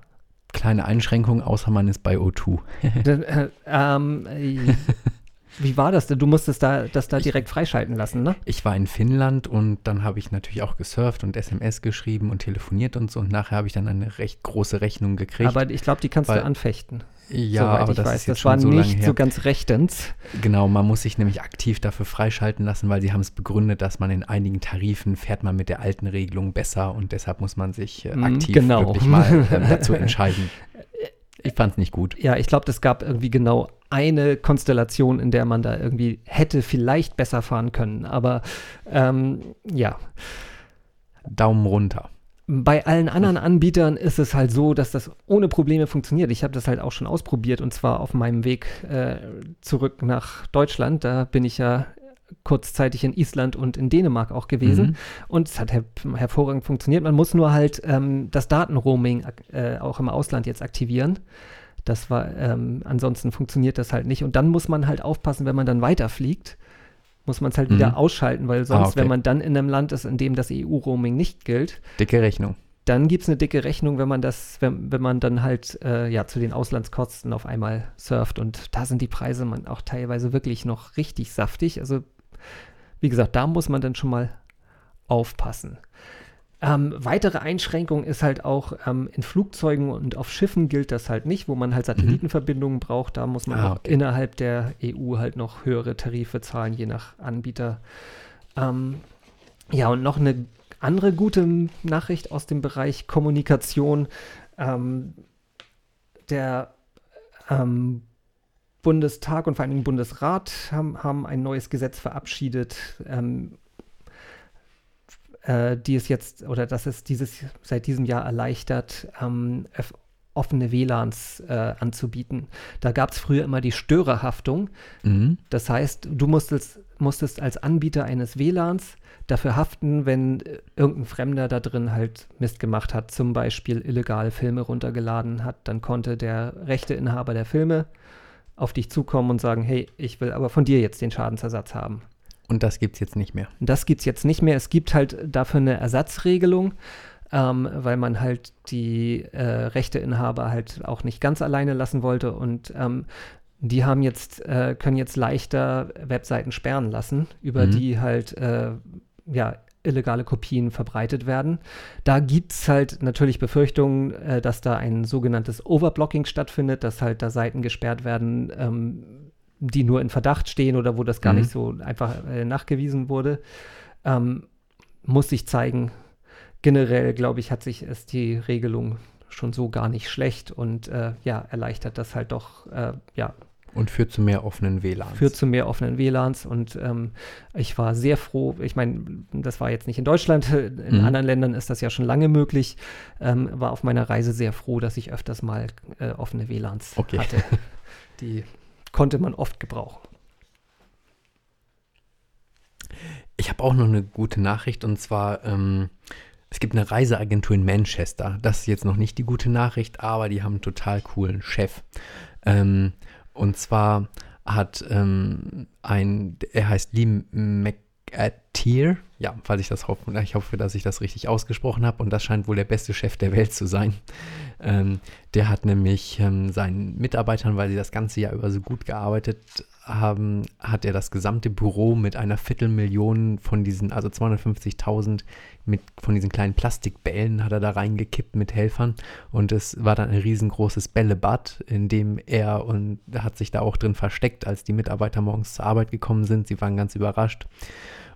Kleine Einschränkung, außer man ist bei O2. Dann, äh, ähm, äh, wie war das denn? Du musstest da, das da direkt freischalten lassen, ne? Ich war in Finnland und dann habe ich natürlich auch gesurft und SMS geschrieben und telefoniert und so. Und nachher habe ich dann eine recht große Rechnung gekriegt. Aber ich glaube, die kannst Weil- du anfechten. Ja, aber das weiß. das war so nicht so ganz rechtens. Genau, man muss sich nämlich aktiv dafür freischalten lassen, weil sie haben es begründet, dass man in einigen Tarifen fährt man mit der alten Regelung besser und deshalb muss man sich äh, Mm, aktiv genau. wirklich mal ähm, dazu entscheiden. Ich fand es nicht gut. Ja, ich glaube, es gab irgendwie genau eine Konstellation, in der man da irgendwie hätte vielleicht besser fahren können. Aber ähm, ja, Daumen runter. Bei allen anderen Anbietern ist es halt so, dass das ohne Probleme funktioniert. Ich habe das halt auch schon ausprobiert und zwar auf meinem Weg äh, zurück nach Deutschland. Da bin ich ja kurzzeitig in Island und in Dänemark auch gewesen. Mhm. Und es hat her hervorragend funktioniert. Man muss nur halt ähm, das Datenroaming äh, auch im Ausland jetzt aktivieren. Das war, ähm, ansonsten funktioniert das halt nicht. Und dann muss man halt aufpassen, wenn man dann weiterfliegt, muss man es halt Mhm. wieder ausschalten, weil sonst, okay. wenn man dann in einem Land ist, in dem das EU-Roaming nicht gilt, Dicke Rechnung. dann gibt es eine dicke Rechnung, wenn man das, wenn, wenn man dann halt äh, ja zu den Auslandskosten auf einmal surft. Und da sind die Preise man auch teilweise wirklich noch richtig saftig. Also, wie gesagt, da muss man dann schon mal aufpassen. Ähm, weitere Einschränkung ist halt auch ähm, in Flugzeugen und auf Schiffen gilt das halt nicht, wo man halt Satellitenverbindungen braucht. Da muss man Ah, auch okay. innerhalb der EU halt noch höhere Tarife zahlen, je nach Anbieter. Ähm, ja, und noch eine andere gute Nachricht aus dem Bereich Kommunikation. Ähm, der ähm, Bundestag und vor allem Bundesrat haben, haben ein neues Gesetz verabschiedet, ähm, äh, die es jetzt oder das es dieses seit diesem Jahr erleichtert, ähm, offene WLANs äh, anzubieten. Da gab es früher immer die Störerhaftung. Mhm. Das heißt, du musstest, musstest als Anbieter eines WLANs dafür haften, wenn äh, irgendein Fremder da drin halt Mist gemacht hat, zum Beispiel illegal Filme runtergeladen hat, dann konnte der Rechteinhaber der Filme auf dich zukommen und sagen, hey, ich will aber von dir jetzt den Schadensersatz haben. Und das gibt es jetzt nicht mehr. Das gibt es jetzt nicht mehr. Es gibt halt dafür eine Ersatzregelung, ähm, weil man halt die äh, Rechteinhaber halt auch nicht ganz alleine lassen wollte. Und ähm, die haben jetzt, äh, können jetzt leichter Webseiten sperren lassen, über Mhm. die halt äh, ja, illegale Kopien verbreitet werden. Da gibt es halt natürlich Befürchtungen, äh, dass da ein sogenanntes Overblocking stattfindet, dass halt da Seiten gesperrt werden, ähm, die nur in Verdacht stehen oder wo das gar Mhm. nicht so einfach äh, nachgewiesen wurde. Ähm, muss sich zeigen. Generell, glaube ich, hat sich ist die Regelung schon so gar nicht schlecht und äh, ja, erleichtert das halt doch, äh, ja, Und führt zu mehr offenen WLANs. führt zu mehr offenen WLANs und ähm, ich war sehr froh, ich meine, das war jetzt nicht in Deutschland, in Mhm. anderen Ländern ist das ja schon lange möglich, ähm, war auf meiner Reise sehr froh, dass ich öfters mal äh, offene WLANs Okay. hatte. Die konnte man oft gebrauchen. Ich habe auch noch eine gute Nachricht und zwar, ähm, es gibt eine Reiseagentur in Manchester. Das ist jetzt noch nicht die gute Nachricht, aber die haben einen total coolen Chef. Ähm, und zwar hat ähm, ein, er heißt Lee McAteer. Ja, falls ich das hoffe, ich hoffe, dass ich das richtig ausgesprochen habe und das scheint wohl der beste Chef der Welt zu sein. Ähm, der hat nämlich ähm, seinen Mitarbeitern, weil sie das ganze Jahr über so gut gearbeitet haben, hat er das gesamte Büro mit einer Viertelmillion von diesen, also 250.000 mit von diesen kleinen Plastikbällen hat er da reingekippt mit Helfern und es war dann ein riesengroßes Bällebad, in dem er und hat sich da auch drin versteckt, als die Mitarbeiter morgens zur Arbeit gekommen sind. Sie waren ganz überrascht.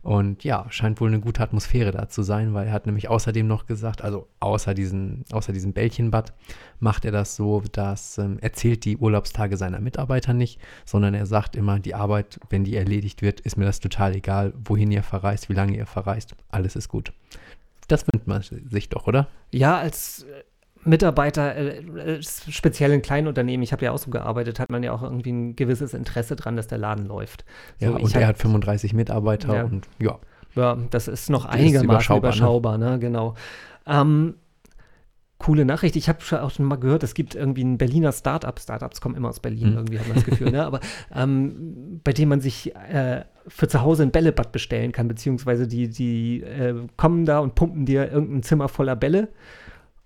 Und ja, scheint wohl eine gute Atmosphäre da zu sein, weil er hat nämlich außerdem noch gesagt, also außer, diesen, außer diesem Bällchenbad, macht er das so, dass ähm, er zählt die Urlaubstage seiner Mitarbeiter nicht, sondern er sagt immer, die Arbeit, wenn die erledigt wird, ist mir das total egal, wohin ihr verreist, wie lange ihr verreist, alles ist gut. Das wünscht man sich doch, oder? Ja, als äh, Mitarbeiter, äh, äh, speziell in kleinen Unternehmen, ich habe ja auch so gearbeitet, hat man ja auch irgendwie ein gewisses Interesse dran, dass der Laden läuft. Ja, So, und ich er hat 35 Mitarbeiter Ja. und ja, Ja, das ist noch Ist einigermaßen überschaubar, überschaubar, ne? ne? Genau. Ähm, coole Nachricht. Ich habe schon auch schon mal gehört, es gibt irgendwie ein Berliner Startup. Startups kommen immer aus Berlin, Mhm. irgendwie hat man das Gefühl, ne? Aber ähm, bei dem man sich äh, für zu Hause ein Bällebad bestellen kann, beziehungsweise die, die äh, kommen da und pumpen dir irgendein Zimmer voller Bälle.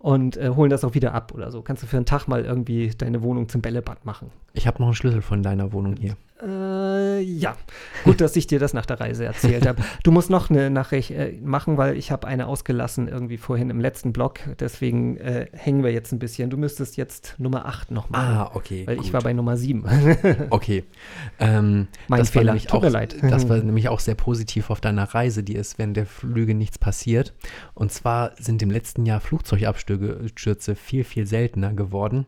Und äh, holen das auch wieder ab oder so. Kannst du für einen Tag mal irgendwie deine Wohnung zum Bällebad machen. Ich habe noch einen Schlüssel von deiner Wohnung hier. Äh, ja, gut, dass ich dir das nach der Reise erzählt habe. Du musst noch eine Nachricht äh, machen, weil ich habe eine ausgelassen irgendwie vorhin im letzten Blog. Deswegen äh, hängen wir jetzt ein bisschen. Du müsstest jetzt Nummer 8 noch machen. Ah, okay. Weil ich gut. war bei Nummer 7. Okay. Ähm, Mein das war Fehler. nämlich Tut auch, mir leid. Das war nämlich auch sehr positiv auf deiner Reise, die ist, wenn der Flüge nichts passiert. Und zwar sind im letzten Jahr Flugzeugabstürze viel, viel seltener geworden.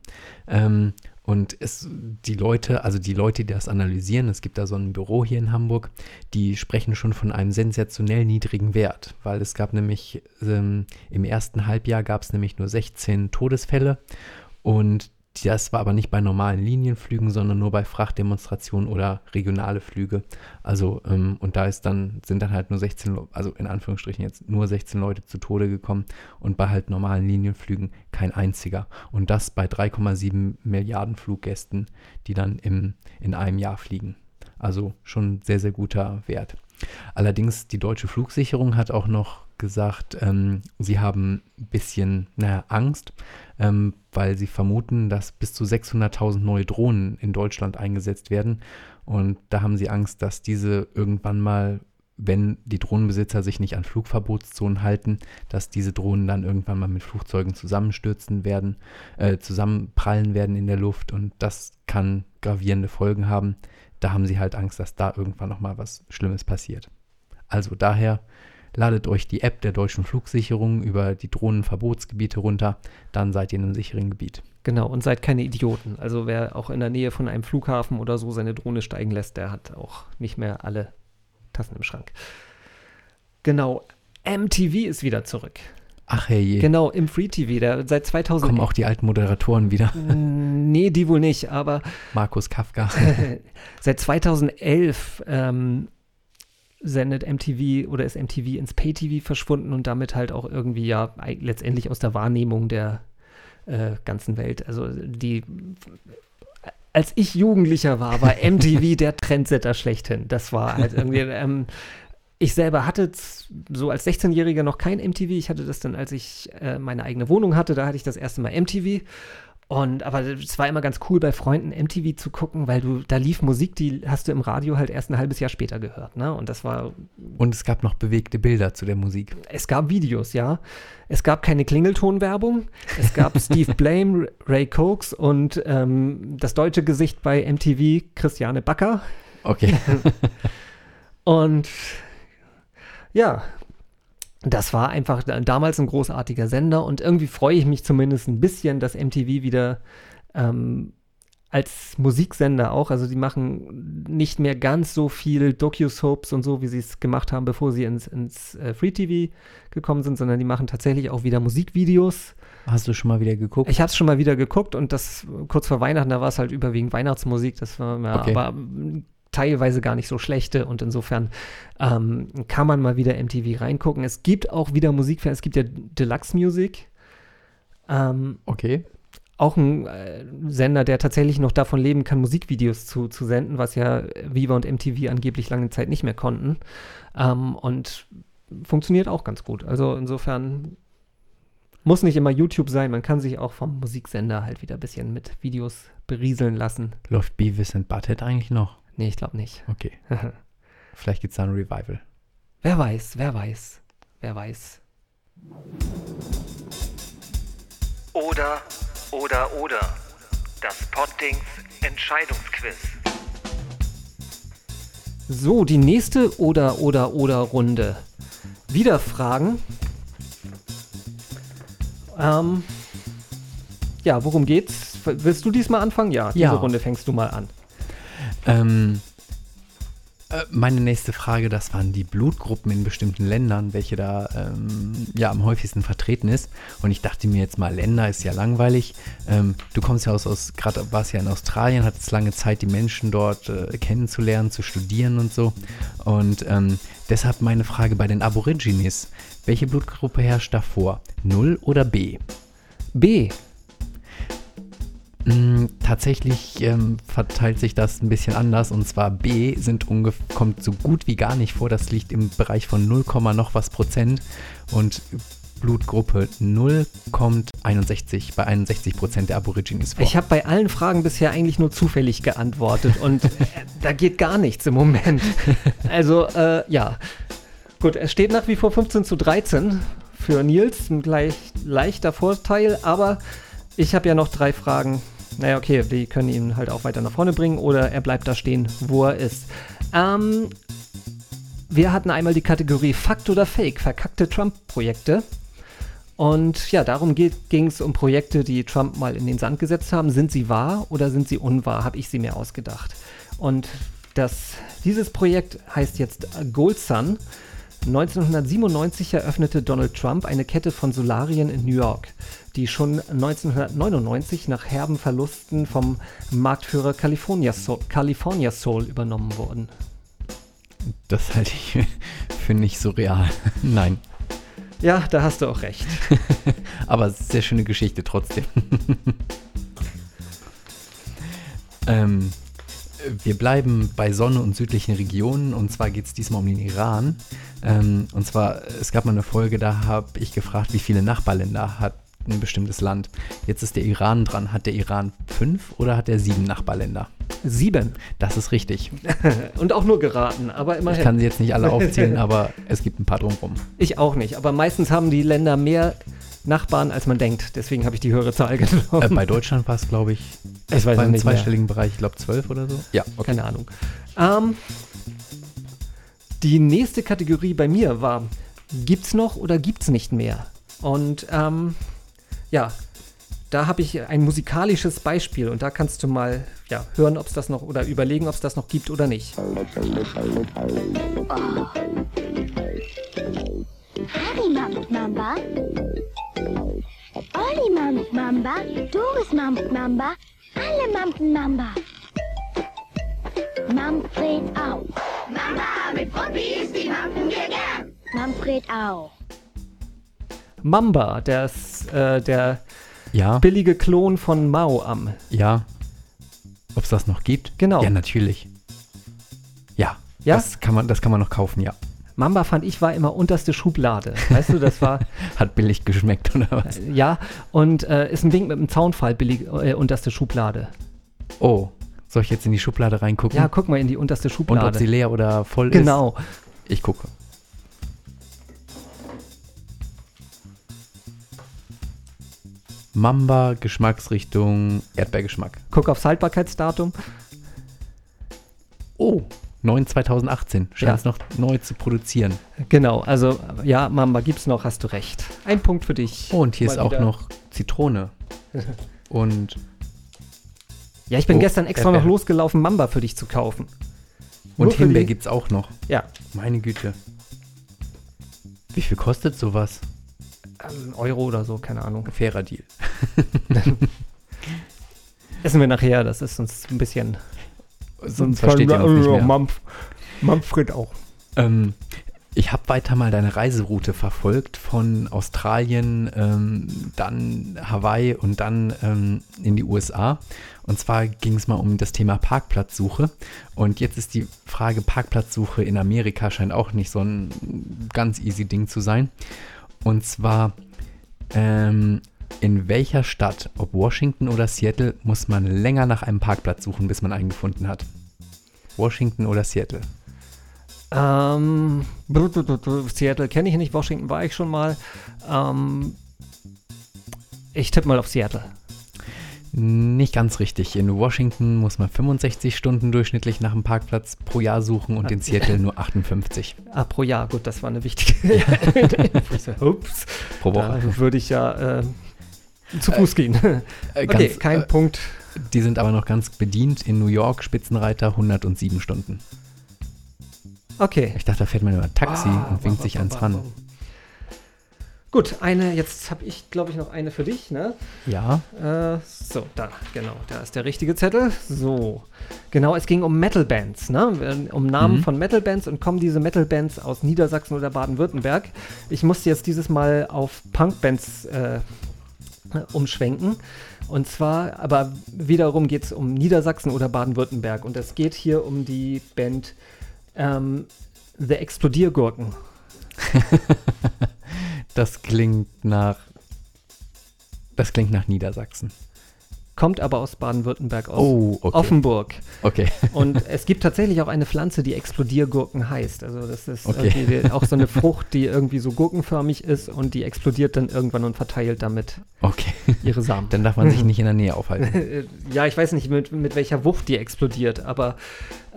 Ähm, und es, die Leute, also die Leute, die das analysieren, es gibt da so ein Büro hier in Hamburg, die sprechen schon von einem sensationell niedrigen Wert, weil es gab nämlich ähm, im ersten Halbjahr gab es nämlich nur 16 Todesfälle. Und das war aber nicht bei normalen Linienflügen, sondern nur bei Frachtdemonstrationen oder regionale Flüge. Also, ähm, und da ist dann, sind dann halt nur 16, Leu- also in Anführungsstrichen jetzt nur 16 Leute zu Tode gekommen und bei halt normalen Linienflügen kein einziger. Und das bei 3,7 Milliarden Fluggästen, die dann im, in einem Jahr fliegen. Also schon sehr, sehr guter Wert. Allerdings, die deutsche Flugsicherung hat auch noch gesagt, ähm, sie haben ein bisschen naja, Angst, ähm, weil sie vermuten, dass bis zu 600.000 neue Drohnen in Deutschland eingesetzt werden. Und da haben sie Angst, dass diese irgendwann mal, wenn die Drohnenbesitzer sich nicht an Flugverbotszonen halten, dass diese Drohnen dann irgendwann mal mit Flugzeugen zusammenstürzen werden, äh, zusammenprallen werden in der Luft. Und das kann gravierende Folgen haben. Da haben sie halt Angst, dass da irgendwann noch mal was Schlimmes passiert. Also daher ladet euch die App der deutschen Flugsicherung über die Drohnenverbotsgebiete runter, dann seid ihr in einem sicheren Gebiet. Genau, und seid keine Idioten. Also wer auch in der Nähe von einem Flughafen oder so seine Drohne steigen lässt, der hat auch nicht mehr alle Tassen im Schrank. Genau, MTV ist wieder zurück. Ach hey, Genau, im Free TV, der seit 2000. kommen auch die alten Moderatoren wieder. nee, die wohl nicht, aber Markus Kafka. seit 2011 ähm, sendet MTV oder ist MTV ins Pay-TV verschwunden und damit halt auch irgendwie ja letztendlich aus der Wahrnehmung der äh, ganzen Welt. Also die als ich Jugendlicher war, war MTV der Trendsetter schlechthin. Das war halt irgendwie. Ähm, ich selber hatte so als 16-Jähriger noch kein MTV. Ich hatte das dann, als ich äh, meine eigene Wohnung hatte, da hatte ich das erste Mal MTV. Und aber es war immer ganz cool, bei Freunden MTV zu gucken, weil du, da lief Musik, die hast du im Radio halt erst ein halbes Jahr später gehört, ne? Und das war, Und es gab noch bewegte Bilder zu der Musik. es gab Videos, ja. Es gab keine Klingeltonwerbung. Es gab Steve Blame, Ray Cokes und ähm, das deutsche Gesicht bei MTV, Christiane Backer. Okay. Und ja, das war einfach da- damals ein großartiger Sender und irgendwie freue ich mich zumindest ein bisschen, dass MTV wieder ähm, als Musiksender auch, also die machen nicht mehr ganz so viel Docu-Soaps und so, wie sie es gemacht haben, bevor sie ins, ins äh, Free-TV gekommen sind, sondern die machen tatsächlich auch wieder Musikvideos. Hast du schon mal wieder geguckt? Ich habe es schon mal wieder geguckt und das kurz vor Weihnachten, da war es halt überwiegend Weihnachtsmusik, das war ja, Okay. aber teilweise gar nicht so schlechte und insofern ähm, kann man mal wieder MTV reingucken. Es gibt auch wieder Musik, es gibt ja Deluxe Music, ähm, okay. auch ein äh, Sender, der tatsächlich noch davon leben kann, Musikvideos zu, zu senden, was ja Viva und MTV angeblich lange Zeit nicht mehr konnten ähm, und funktioniert auch ganz gut. Also insofern muss nicht immer YouTube sein, man kann sich auch vom Musiksender halt wieder ein bisschen mit Videos berieseln lassen. Läuft Beavis and Butthead eigentlich noch? Nee, ich glaube nicht. Okay. Vielleicht gibt es da ein Revival. wer weiß, wer weiß, wer weiß. Oder, oder, oder. Das Poddings Entscheidungsquiz. So, die nächste oder oder oder Runde. Wieder Fragen. Ähm, ja, worum geht's? Willst du diesmal anfangen? Ja, diese Ja. Runde fängst du mal an. Ähm, äh, meine nächste Frage, das waren die Blutgruppen in bestimmten Ländern, welche da ähm, ja am häufigsten vertreten ist. Und ich dachte mir jetzt mal, Länder ist ja langweilig. Ähm, du kommst ja aus, aus gerade warst ja in Australien, hattest lange Zeit, die Menschen dort äh, kennenzulernen, zu studieren und so. Und ähm, deshalb meine Frage bei den Aborigines. Welche Blutgruppe herrscht davor? Null oder B? B. Mm, Tatsächlich ähm, verteilt sich das ein bisschen anders und zwar B sind kommt so gut wie gar nicht vor. Das liegt im Bereich von 0, noch was Prozent und Blutgruppe 0 kommt 61 bei 61 Prozent der Aborigines vor. Ich habe bei allen Fragen bisher eigentlich nur zufällig geantwortet und äh, da geht gar nichts im Moment. Also, äh, ja. Gut, es steht nach wie vor 15 zu 13 für Nils, ein gleich leichter Vorteil, aber ich habe ja noch drei Fragen. Naja, okay, die können ihn halt auch weiter nach vorne bringen oder er bleibt da stehen, wo er ist. Ähm, wir hatten einmal die Kategorie Fakt oder Fake, verkackte Trump-Projekte. Und ja, darum ging es um Projekte, die Trump mal in den Sand gesetzt haben. Sind sie wahr oder sind sie unwahr? Habe ich sie mir ausgedacht. Und das, dieses Projekt heißt jetzt Gold Sun. 1997 eröffnete Donald Trump eine Kette von Solarien in New York, die schon 1999 nach herben Verlusten vom Marktführer California Soul, California Soul übernommen wurden. Das halte ich für nicht so real. Nein. Ja, da hast du auch recht. Aber sehr schöne Geschichte trotzdem. ähm, wir bleiben bei Sonne und südlichen Regionen und zwar geht es diesmal um den Iran. Ähm, und zwar, es gab mal eine Folge, da habe ich gefragt, wie viele Nachbarländer hat ein bestimmtes Land. Jetzt ist der Iran dran. Hat der Iran fünf oder hat er sieben Nachbarländer? Sieben. Das ist richtig. Und auch nur geraten, aber immerhin. Ich kann sie jetzt nicht alle aufzählen, aber es gibt ein paar drumherum. Ich auch nicht, aber meistens haben die Länder mehr Nachbarn, als man denkt. Deswegen habe ich die höhere Zahl genommen. Äh, bei Deutschland war es, glaube ich, Ich weiß es beim nicht mehr. zweistelligen Bereich, ich glaube zwölf oder so. Ja, Keine Ahnung. Ähm, die nächste Kategorie bei mir war, gibt's noch oder gibt's nicht mehr? Und ähm, ja, da habe ich ein musikalisches Beispiel und da kannst du mal ja, hören, ob es das noch oder überlegen, ob es das noch gibt oder nicht. Harry Mamba. Olli Mamba. Doris Mamba. Alle mampfen Mamba. Manfred auch. Mamba, mit Puppies, die mampfen wir gern. Manfred auch. Mamba, der, ist, äh, der ja, billige Klon von Mao am. ja. Ob es das noch gibt? Genau. Ja, natürlich. Ja, Ja? Das, kann man, das kann man noch kaufen, ja. Mamba fand ich war immer unterste Schublade. Weißt du, das war, Hat billig geschmeckt oder was? ja, und äh, ist ein Wink mit dem Zaunfall billig äh, unterste Schublade. Oh, soll ich jetzt in die Schublade reingucken? Ja, guck mal in die unterste Und Schublade. ob sie leer oder voll genau. ist? Ich gucke. Mamba, Geschmacksrichtung, Erdbeergeschmack. Guck aufs Haltbarkeitsdatum. Oh, 9 2018. Scheint Ja. es noch neu zu produzieren. Genau, also ja, Mamba gibt's noch, hast du recht. Ein Punkt für dich. Oh, und hier Mal ist auch wieder. noch Zitrone. und Ja, ich bin Oh, gestern extra noch Erdbeer. losgelaufen, Mamba für dich zu kaufen. Nur und für Himbeer die- gibt es auch noch. Ja, Meine Güte. Wie viel kostet sowas? ein Euro oder so, keine Ahnung. Fairer Deal. Essen wir nachher, das ist uns ein bisschen. Sonst versteht ihr uns nicht mehr. Mampf, Manfred auch. Ähm, ich habe weiter mal deine Reiseroute verfolgt von Australien, ähm, dann Hawaii und dann ähm, in die USA. Und zwar ging es mal um das Thema Parkplatzsuche. Und jetzt ist die Frage, Parkplatzsuche in Amerika scheint auch nicht so ein ganz easy Ding zu sein. Und zwar, ähm, in welcher Stadt, ob Washington oder Seattle, muss man länger nach einem Parkplatz suchen, bis man einen gefunden hat? Washington oder Seattle? Ähm, Seattle kenne ich nicht, Washington war ich schon mal. Ähm, ich tippe mal auf Seattle. Nicht ganz richtig. In Washington muss man 65 Stunden durchschnittlich nach einem Parkplatz pro Jahr suchen und in Seattle nur 58 Ah, pro Jahr, gut, das war eine wichtige so, Ups, pro Woche. da würde ich ja äh, zu Fuß gehen. Äh, okay, ganz, kein äh, Punkt. Die sind aber noch ganz bedient. In New York Spitzenreiter 107 Stunden. Okay. Ich dachte, da fährt man über ein Taxi Ah, und winkt sich eins wa- ran. Gut, eine, jetzt habe ich, glaube ich, noch eine für dich, ne? Ja, Äh, so, da, genau, da ist der richtige Zettel. So, genau, es ging um Metal-Bands, ne? Um Namen Mhm. von Metal-Bands und kommen diese Metal-Bands aus Niedersachsen oder Baden-Württemberg. Ich musste jetzt dieses Mal auf Punk-Bands äh, umschwenken. Und zwar, aber wiederum geht es um Niedersachsen oder Baden-Württemberg. Und es geht hier um die Band ähm, The Explodiergurken. Das klingt nach. Das klingt nach Niedersachsen. Kommt aber aus Baden-Württemberg, aus Oh, okay. Offenburg. Okay. Und es gibt tatsächlich auch eine Pflanze, die Explodiergurken heißt. Also das ist Okay. auch so eine Frucht, die irgendwie so gurkenförmig ist und die explodiert dann irgendwann und verteilt damit Okay. ihre Samen. Dann darf man sich nicht in der Nähe aufhalten. Ja, ich weiß nicht, mit, mit welcher Wucht die explodiert, aber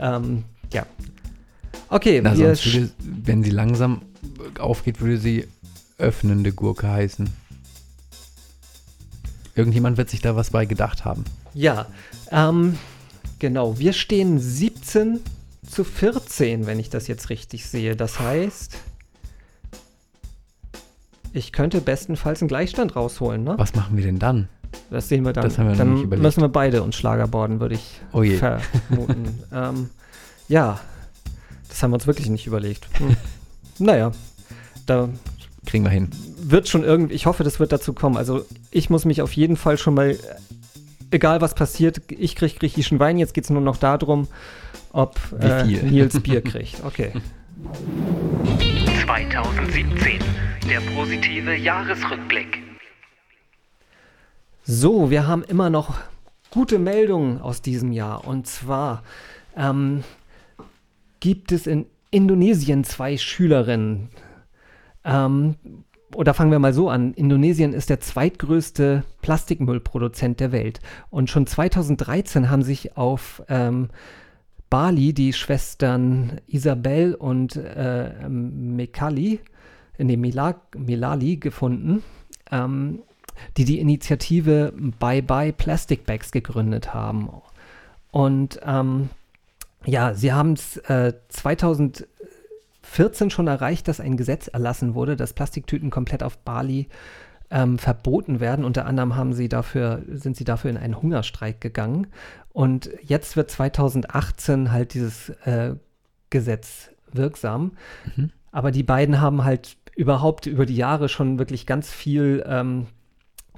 ähm, ja. Okay, Na, sonst würde, wenn sie langsam aufgeht, würde sie öffnende Gurke heißen. Irgendjemand wird sich da was bei gedacht haben. Ja, ähm, genau. Wir stehen 17 zu 14, wenn ich das jetzt richtig sehe. Das heißt, ich könnte bestenfalls einen Gleichstand rausholen, ne? Was machen wir denn dann? Das sehen wir dann. Wir dann müssen wir beide uns Schlagerborden, würde ich Oh vermuten. ähm, ja, das haben wir uns wirklich nicht überlegt. Hm. naja, da Kriegen wir hin. wird schon irgendwie, ich hoffe, das wird dazu kommen. Also ich muss mich auf jeden Fall schon mal, egal was passiert, ich kriege griechischen Wein. Jetzt geht es nur noch darum, ob Wie äh, viel? Nils Bier kriegt. Okay. 2017. Der positive Jahresrückblick. So, wir haben immer noch gute Meldungen aus diesem Jahr. Und zwar ähm, gibt es in Indonesien zwei Schülerinnen. Ähm, oder fangen wir mal so an. Indonesien ist der zweitgrößte Plastikmüllproduzent der Welt. Und schon 2013 haben sich auf ähm, Bali die Schwestern Isabel und äh, Mekali, nee, Mila, Milali gefunden, ähm, die die Initiative Bye Bye Plastic Bags gegründet haben. Und ähm, ja, sie haben es äh, 2014 schon erreicht, dass ein Gesetz erlassen wurde, dass Plastiktüten komplett auf Bali ähm, verboten werden. Unter anderem haben sie dafür, sind sie dafür in einen Hungerstreik gegangen. Und jetzt wird 2018 halt dieses äh, Gesetz wirksam. Aber die beiden haben halt überhaupt über die Jahre schon wirklich ganz viel ähm,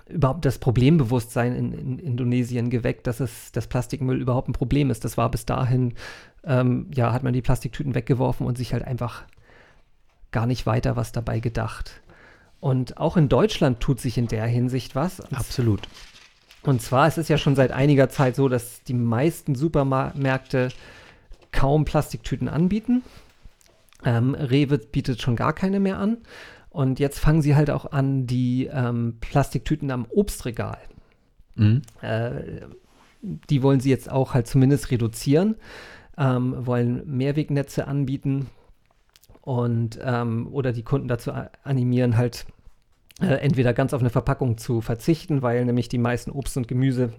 überhaupt das Problembewusstsein in, in Indonesien geweckt, dass es dass Plastikmüll überhaupt ein Problem ist. Das war bis dahin, ähm, ja, hat man die Plastiktüten weggeworfen und sich halt einfach gar nicht weiter was dabei gedacht. Und auch in Deutschland tut sich in der Hinsicht was. Absolut. und zwar es ist ja schon seit einiger Zeit so, dass die meisten Supermärkte kaum Plastiktüten anbieten. Ähm, Rewe bietet schon gar keine mehr an. Und jetzt fangen sie halt auch an, die ähm, Plastiktüten am Obstregal. Mhm. Äh, die wollen sie jetzt auch halt zumindest reduzieren, ähm, wollen Mehrwegnetze anbieten und ähm, oder die Kunden dazu animieren, halt äh, entweder ganz auf eine Verpackung zu verzichten, weil nämlich die meisten Obst und Gemüse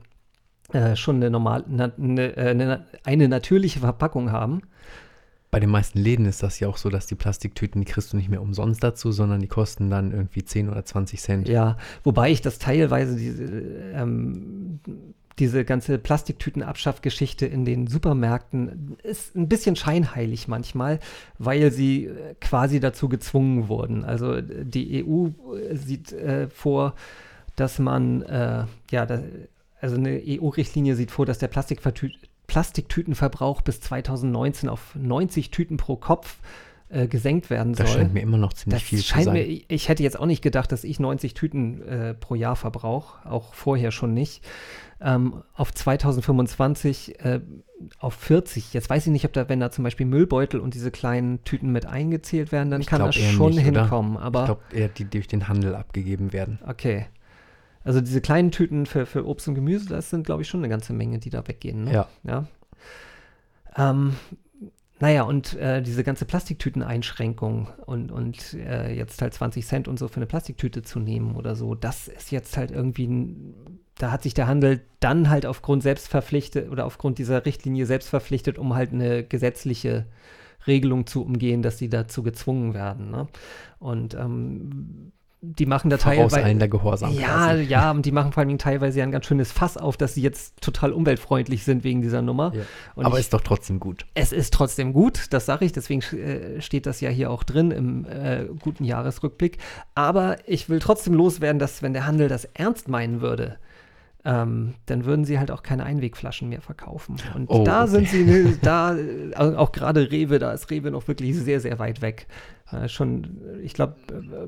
äh, schon eine normal, na, eine, äh, eine, eine natürliche Verpackung haben. Bei den meisten Läden ist das ja auch so, dass die Plastiktüten, die kriegst du nicht mehr umsonst dazu, sondern die kosten dann irgendwie 10 oder 20 Cent. Ja, wobei ich das teilweise diese, ähm, diese ganze Plastiktütenabschaffgeschichte in den Supermärkten ist ein bisschen scheinheilig manchmal, weil sie äh, quasi dazu gezwungen wurden. Also die EU äh, sieht äh, vor, dass man, äh, ja, da, also eine EU-Richtlinie sieht vor, dass der Plastikvertü Plastiktütenverbrauch bis 2019 auf 90 Tüten pro Kopf äh, gesenkt werden soll. Das scheint mir immer noch ziemlich Das viel zu sein. mir, ich- ich hätte jetzt auch nicht gedacht, dass ich 90 Tüten äh, pro Jahr verbrauche, auch vorher schon nicht. Ähm, auf 2025 äh, auf 40. Jetzt weiß ich nicht, ob da, wenn da zum Beispiel Müllbeutel und diese kleinen Tüten mit eingezählt werden, dann Ich kann das schon nicht, oder? hinkommen. Aber ich glaube eher, die durch den Handel abgegeben werden. okay. Also diese kleinen Tüten für, für Obst und Gemüse, das sind, glaube ich, schon eine ganze Menge, die da weggehen. Ne? Ja. Ja. Ähm, naja, und äh, diese ganze Plastiktüteneinschränkung und, und äh, jetzt halt 20 Cent und so für eine Plastiktüte zu nehmen oder so, das ist jetzt halt irgendwie, ein, da hat sich der Handel dann halt aufgrund selbst verpflichtet oder aufgrund dieser Richtlinie selbst verpflichtet, um halt eine gesetzliche Regelung zu umgehen, dass sie dazu gezwungen werden. Ne? Und ähm, die machen da teilweise. Gehorsam. Ja, quasi. ja, und die machen vor allem teilweise ja ein ganz schönes Fass auf, dass sie jetzt total umweltfreundlich sind wegen dieser Nummer. Ja. Aber ich, ist doch trotzdem gut. es ist trotzdem gut, das sage ich, deswegen äh, steht das ja hier auch drin im äh, guten Jahresrückblick. Aber ich will trotzdem loswerden, dass wenn der Handel das ernst meinen würde, ähm, dann würden sie halt auch keine Einwegflaschen mehr verkaufen. Und Oh, da okay. sind sie, ne, da, äh, auch gerade Rewe, da ist Rewe noch wirklich sehr, sehr weit weg. Äh, schon, ich glaube,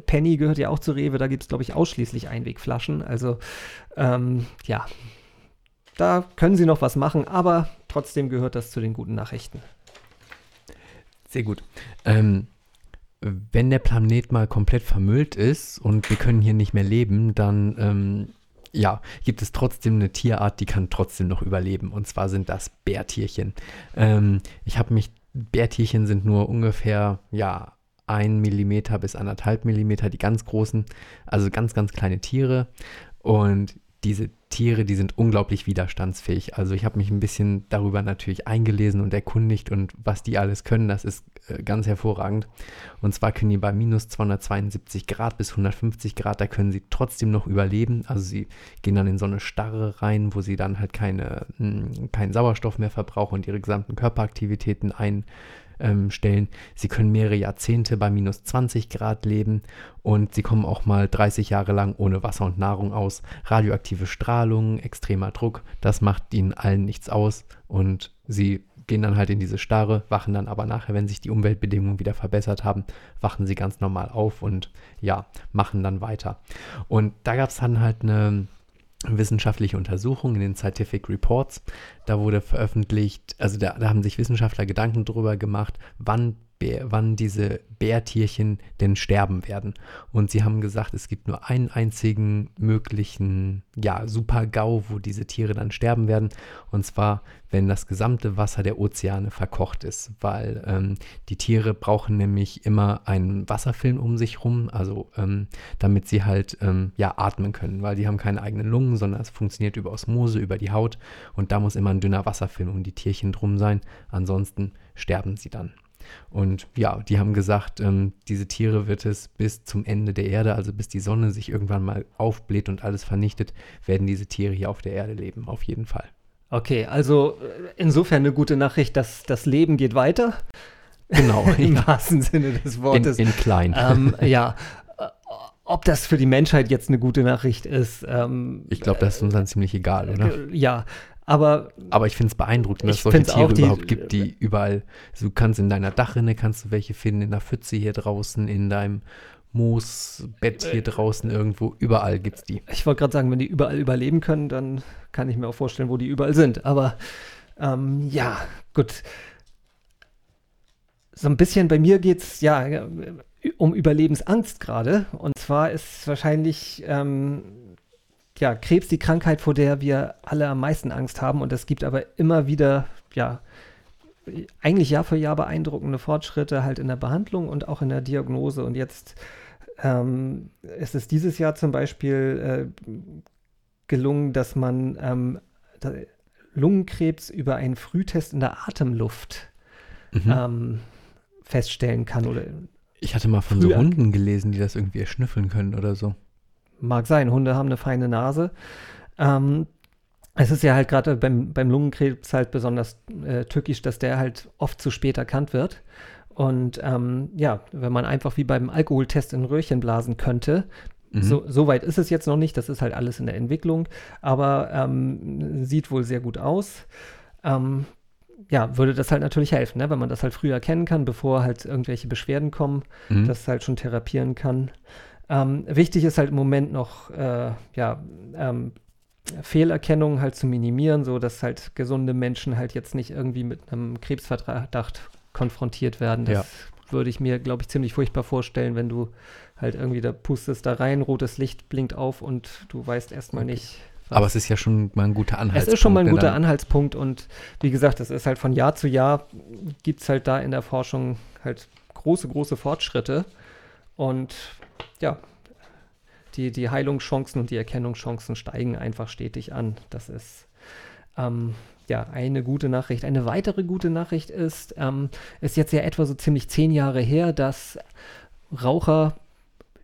Penny gehört ja auch zu Rewe, da gibt es, glaube ich, ausschließlich Einwegflaschen. Also, ähm, ja, da können sie noch was machen, aber trotzdem gehört das zu den guten Nachrichten. Sehr gut. Ähm, wenn der Planet mal komplett vermüllt ist und wir können hier nicht mehr leben, dann ähm, ja, gibt es trotzdem eine Tierart, die kann trotzdem noch überleben. Und zwar sind das Bärtierchen. Ähm, ich habe mich, Bärtierchen sind nur ungefähr, ja, ein Millimeter bis anderthalb Millimeter, die ganz großen, also ganz, ganz kleine Tiere. Und diese Tiere, die sind unglaublich widerstandsfähig. Also ich habe mich ein bisschen darüber natürlich eingelesen und erkundigt und was die alles können, das ist äh, ganz hervorragend. Und zwar können die bei minus 272 Grad bis 150 Grad, da können sie trotzdem noch überleben. Also sie gehen dann in so eine Starre rein, wo sie dann halt keine, mh, keinen Sauerstoff mehr verbrauchen und ihre gesamten Körperaktivitäten ein, ähm, stellen. Sie können mehrere Jahrzehnte bei minus 20 Grad leben und sie kommen auch mal 30 Jahre lang ohne Wasser und Nahrung aus. Radioaktive Strahlung, extremer Druck, das macht ihnen allen nichts aus und sie gehen dann halt in diese Starre, wachen dann aber nachher, wenn sich die Umweltbedingungen wieder verbessert haben, wachen sie ganz normal auf und ja, machen dann weiter. Und da gab es dann halt eine wissenschaftliche Untersuchung in den Scientific Reports. Da wurde veröffentlicht, also da, da haben sich Wissenschaftler Gedanken darüber gemacht, wann, Wann diese Bärtierchen denn sterben werden. Und sie haben gesagt, es gibt nur einen einzigen möglichen, ja, Super-GAU, wo diese Tiere dann sterben werden. Und zwar, wenn das gesamte Wasser der Ozeane verkocht ist, weil ähm, die Tiere brauchen nämlich immer einen Wasserfilm um sich rum, also ähm, damit sie halt ähm, ja atmen können, weil die haben keine eigenen Lungen, sondern es funktioniert über Osmose, über die Haut und da muss immer ein dünner Wasserfilm um die Tierchen drum sein, ansonsten sterben sie dann. Und ja, die haben gesagt, ähm, diese Tiere wird es bis zum Ende der Erde, also bis die Sonne sich irgendwann mal aufbläht und alles vernichtet, werden diese Tiere hier auf der Erde leben, auf jeden Fall. Okay, also äh, insofern eine gute Nachricht, dass das Leben geht weiter. Genau, Im ja. wahrsten Sinne des in, Wortes. in klein. ähm, ja, äh, ob das für die Menschheit jetzt eine gute Nachricht ist, ähm, ich glaube, das ist uns dann ziemlich egal, oder? äh, ja, aber Aber ich finde es beeindruckend, dass es solche Tiere auch, die- überhaupt gibt, die überall, also du kannst in deiner Dachrinne kannst du welche finden, in der Pfütze hier draußen, in deinem Moosbett Äh, hier draußen irgendwo, überall gibt es die. ich wollte gerade sagen, wenn die überall überleben können, dann kann ich mir auch vorstellen, wo die überall sind. Aber ähm, ja, gut. So ein bisschen bei mir geht es ja ja, um Überlebensangst gerade. Und zwar ist wahrscheinlich ähm, ja, Krebs die Krankheit, vor der wir alle am meisten Angst haben. Und es gibt aber immer wieder, ja, eigentlich Jahr für Jahr beeindruckende Fortschritte halt in der Behandlung und auch in der Diagnose. Und jetzt ähm, ist es dieses Jahr zum Beispiel äh, gelungen, dass man ähm, da, Lungenkrebs über einen Frühtest in der Atemluft Mhm. ähm, feststellen kann. Oder ich hatte mal von so Hunden gelesen, die das irgendwie erschnüffeln können oder so. Mag sein, Hunde haben eine feine Nase. Ähm, es ist ja halt gerade beim, beim Lungenkrebs halt besonders äh, tückisch, dass der halt oft zu spät erkannt wird. Und ähm, ja, wenn man einfach wie beim Alkoholtest in Röhrchen blasen könnte, Mhm. so, so weit ist es jetzt noch nicht, das ist halt alles in der Entwicklung, aber ähm, sieht wohl sehr gut aus. Ähm, ja, würde das halt natürlich helfen, ne? wenn man das halt früher erkennen kann, bevor halt irgendwelche Beschwerden kommen, Mhm. das halt schon therapieren kann. Ähm, wichtig ist halt im Moment noch, äh, ja, ähm, Fehlerkennung halt zu minimieren, so dass halt gesunde Menschen halt jetzt nicht irgendwie mit einem Krebsverdacht konfrontiert werden. Das Ja. würde ich mir, glaube ich, ziemlich furchtbar vorstellen, wenn du halt irgendwie da pustest da rein, rotes Licht blinkt auf und du weißt erstmal nicht. was- Aber es ist ja schon mal ein guter Anhaltspunkt. es ist schon mal ein ne, guter Anhaltspunkt und wie gesagt, es ist halt von Jahr zu Jahr gibt es halt da in der Forschung halt große, große Fortschritte und ja, die, die Heilungschancen und die Erkennungschancen steigen einfach stetig an. Das ist ähm, ja eine gute Nachricht. Eine weitere gute Nachricht ist, ähm, ist jetzt ja etwa so ziemlich zehn Jahre her, dass Raucher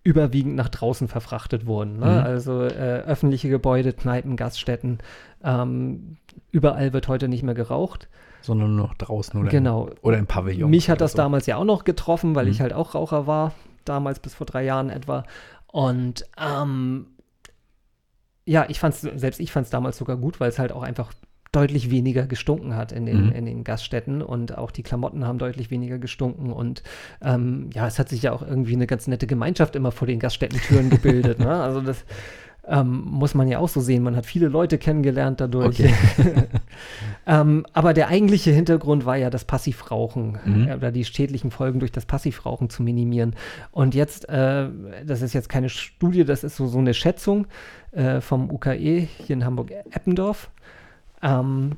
überwiegend nach draußen verfrachtet wurden. Ne? Mhm. Also äh, öffentliche Gebäude, Kneipen, Gaststätten, ähm, überall wird heute nicht mehr geraucht. Sondern nur noch draußen oder, Genau. im, oder im Pavillon. Mich hat das so. damals ja auch noch getroffen, weil Mhm. ich halt auch Raucher war, damals bis vor drei Jahren etwa. Und ähm, ja, ich fand's, selbst ich fand es damals sogar gut, weil es halt auch einfach deutlich weniger gestunken hat in den, Mhm. in den Gaststätten und auch die Klamotten haben deutlich weniger gestunken und ähm, ja, es hat sich ja auch irgendwie eine ganz nette Gemeinschaft immer vor den Gaststättentüren gebildet. Ne? Also das ähm, muss man ja auch so sehen. Man hat viele Leute kennengelernt dadurch. Okay. ähm, aber der eigentliche Hintergrund war ja das Passivrauchen Mhm. äh, oder die schädlichen Folgen durch das Passivrauchen zu minimieren. Und jetzt, äh, das ist jetzt keine Studie, das ist so, so eine Schätzung äh, vom UKE hier in Hamburg-Eppendorf. Ähm,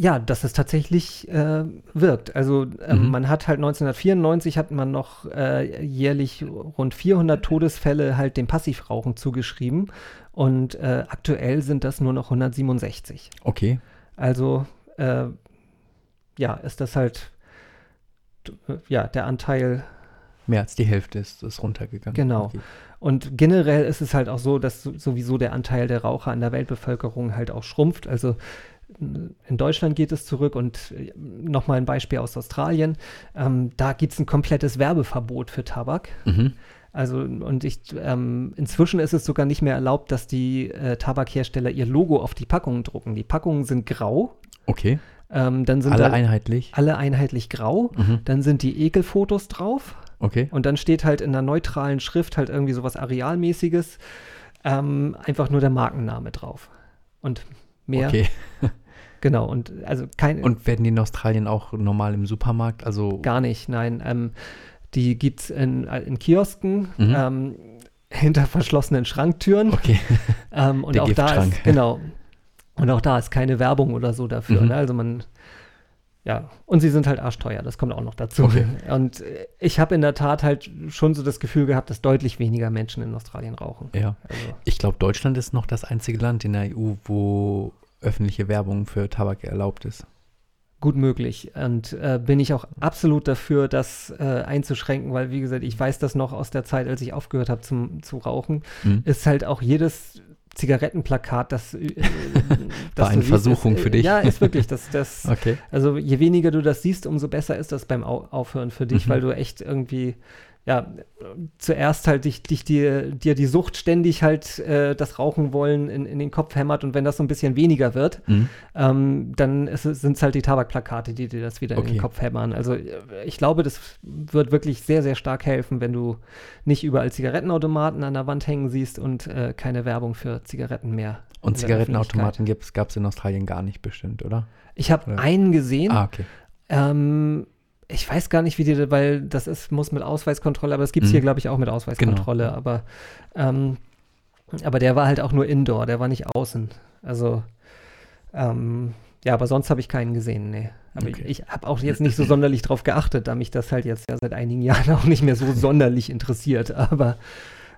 ja, dass es tatsächlich äh, wirkt. Also ähm, Mhm. man hat halt 1994 hat man noch äh, jährlich rund 400 Todesfälle halt dem Passivrauchen zugeschrieben und äh, aktuell sind das nur noch 167. Okay. Also äh, ja, ist das halt äh, ja der Anteil Mehr als die Hälfte ist, ist runtergegangen. Genau. Okay. Und generell ist es halt auch so, dass so- sowieso der Anteil der Raucher an der Weltbevölkerung halt auch schrumpft. Also in Deutschland geht es zurück und nochmal ein Beispiel aus Australien. Ähm, da gibt es ein komplettes Werbeverbot für Tabak. Mhm. Also und ich ähm, inzwischen ist es sogar nicht mehr erlaubt, dass die äh, Tabakhersteller ihr Logo auf die Packungen drucken. Die Packungen sind grau. Okay. Ähm, dann sind Alle da einheitlich. alle einheitlich grau. Mhm. Dann sind die Ekelfotos drauf. Okay. Und dann steht halt in einer neutralen Schrift halt irgendwie sowas Arealmäßiges, ähm, einfach nur der Markenname drauf. Und mehr, Okay. genau, und also kein, Und werden die in Australien auch normal im Supermarkt? Also gar nicht, nein. Ähm, die gibt es in, äh, in Kiosken, Mhm. ähm, hinter verschlossenen Schranktüren. okay. Ähm, und Der auch da ist, genau, und auch da ist keine Werbung oder so dafür. Mhm. Ne? Also man, ja, und sie sind halt arschteuer, das kommt auch noch dazu. Okay. Und ich habe in der Tat halt schon so das Gefühl gehabt, dass deutlich weniger Menschen in Australien rauchen. Ja. Also, Ich glaube, Deutschland ist noch das einzige Land in der EU, wo öffentliche Werbung für Tabak erlaubt ist. gut möglich. Und äh, bin ich auch absolut dafür, das äh, einzuschränken, weil, wie gesagt, ich weiß das noch aus der Zeit, als ich aufgehört habe zu rauchen, Mhm. ist halt auch jedes Zigarettenplakat, das, äh, das War eine siehst, Versuchung ist, für dich. Ja, ist wirklich. Das, das, Okay. Also je weniger du das siehst, umso besser ist das beim Au Aufhören für dich, Mhm. weil du echt irgendwie, ja, zuerst halt dich, dich dir, dir die Sucht ständig halt äh, das Rauchen wollen in, in den Kopf hämmert und wenn das so ein bisschen weniger wird, Mhm. ähm, dann sind es halt die Tabakplakate, die dir das wieder in Okay. den Kopf hämmern. Also äh, ich glaube, das wird wirklich sehr, sehr stark helfen, wenn du nicht überall Zigarettenautomaten an der Wand hängen siehst und äh, keine Werbung für Zigaretten mehr. Und in Zigarettenautomaten gab es in Australien gar nicht bestimmt, oder? Ich habe einen gesehen. Ah, okay. Ähm, ich weiß gar nicht, wie die, weil das ist, muss mit Ausweiskontrolle, aber das gibt es Mhm. hier, glaube ich, auch mit Ausweiskontrolle. Genau. Aber, ähm, aber der war halt auch nur indoor, der war nicht außen. Also, ähm, ja, aber sonst habe ich keinen gesehen, nee. Aber Okay. ich, ich habe auch jetzt nicht so sonderlich drauf geachtet, da mich das halt jetzt ja seit einigen Jahren auch nicht mehr so sonderlich interessiert. Aber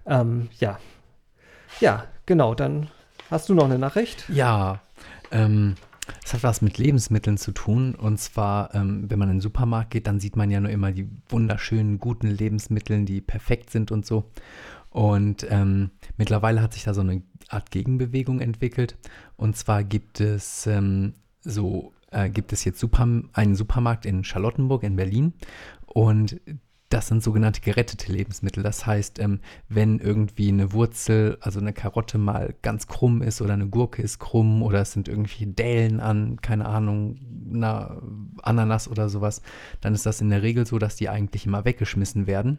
ähm, ja. Ja, genau, dann hast du noch eine Nachricht? Ja, ähm, es hat was mit Lebensmitteln zu tun. Und zwar, ähm, wenn man in den Supermarkt geht, dann sieht man ja nur immer die wunderschönen, guten Lebensmittel, die perfekt sind und so. Und ähm, mittlerweile hat sich da so eine Art Gegenbewegung entwickelt. Und zwar gibt es ähm, so, äh, gibt es jetzt Super einen Supermarkt in Charlottenburg in Berlin. Und das sind sogenannte gerettete Lebensmittel. Das heißt, ähm, wenn irgendwie eine Wurzel, also eine Karotte mal ganz krumm ist oder eine Gurke ist krumm oder es sind irgendwie Dellen an, keine Ahnung, einer Ananas oder sowas, dann ist das in der Regel so, dass die eigentlich immer weggeschmissen werden,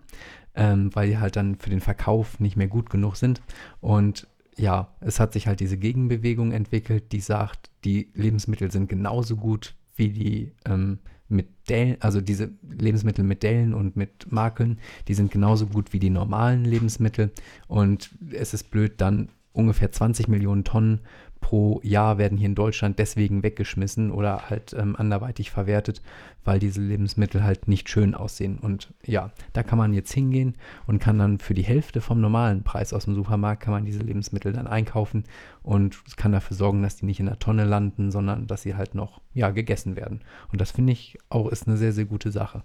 ähm, weil die halt dann für den Verkauf nicht mehr gut genug sind. Und ja, es hat sich halt diese Gegenbewegung entwickelt, die sagt, die Lebensmittel sind genauso gut wie die ähm, mit Dellen, also diese Lebensmittel mit Dellen und mit Makeln, die sind genauso gut wie die normalen Lebensmittel. Und es ist blöd, dann ungefähr 20 Millionen Tonnen pro Jahr werden hier in Deutschland deswegen weggeschmissen oder halt ähm, anderweitig verwertet, weil diese Lebensmittel halt nicht schön aussehen. Und ja, da kann man jetzt hingehen und kann dann für die Hälfte vom normalen Preis aus dem Supermarkt kann man diese Lebensmittel dann einkaufen und kann dafür sorgen, dass die nicht in der Tonne landen, sondern dass sie halt noch ja gegessen werden. Und das finde ich auch ist eine sehr sehr gute Sache.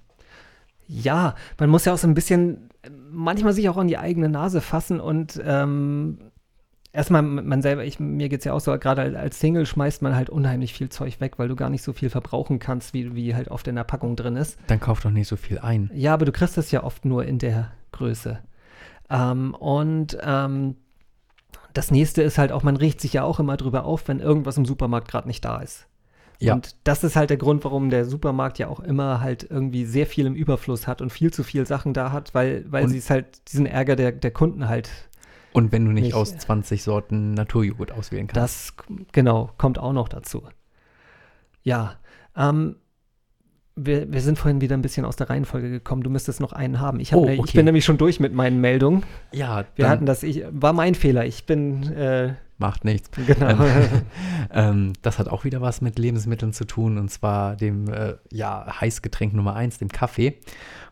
Ja, man muss ja auch so ein bisschen äh, manchmal sich auch an die eigene Nase fassen und ähm, erstmal man selber, ich, mir geht es ja auch so, gerade als- Single schmeißt man halt unheimlich viel Zeug weg, weil du gar nicht so viel verbrauchen kannst, wie, wie halt oft in der Packung drin ist. Dann kauft doch nicht so viel ein. Ja, aber du kriegst das ja oft nur in der Größe. Ähm, und ähm, das nächste ist halt auch, man regt sich ja auch immer drüber auf, wenn irgendwas im Supermarkt gerade nicht da ist. Ja. Und das ist halt der Grund, warum der Supermarkt ja auch immer halt irgendwie sehr viel im Überfluss hat und viel zu viel Sachen da hat, weil, weil sie es halt diesen Ärger der, der Kunden halt, Und wenn du nicht, Nicht, aus äh, 20 Sorten Naturjoghurt auswählen kannst. das genau, kommt auch noch dazu. Ja, ähm, wir, wir sind vorhin wieder ein bisschen aus der Reihenfolge gekommen. Du müsstest noch einen haben. Ich, hab, Oh, ne- ich okay. bin nämlich schon durch mit meinen Meldungen. ja, Wir hatten das, ich, war mein Fehler. Ich bin, äh, macht nichts. genau. Ähm, das hat auch wieder was mit Lebensmitteln zu tun und zwar dem äh, ja, Heißgetränk Nummer eins, dem Kaffee.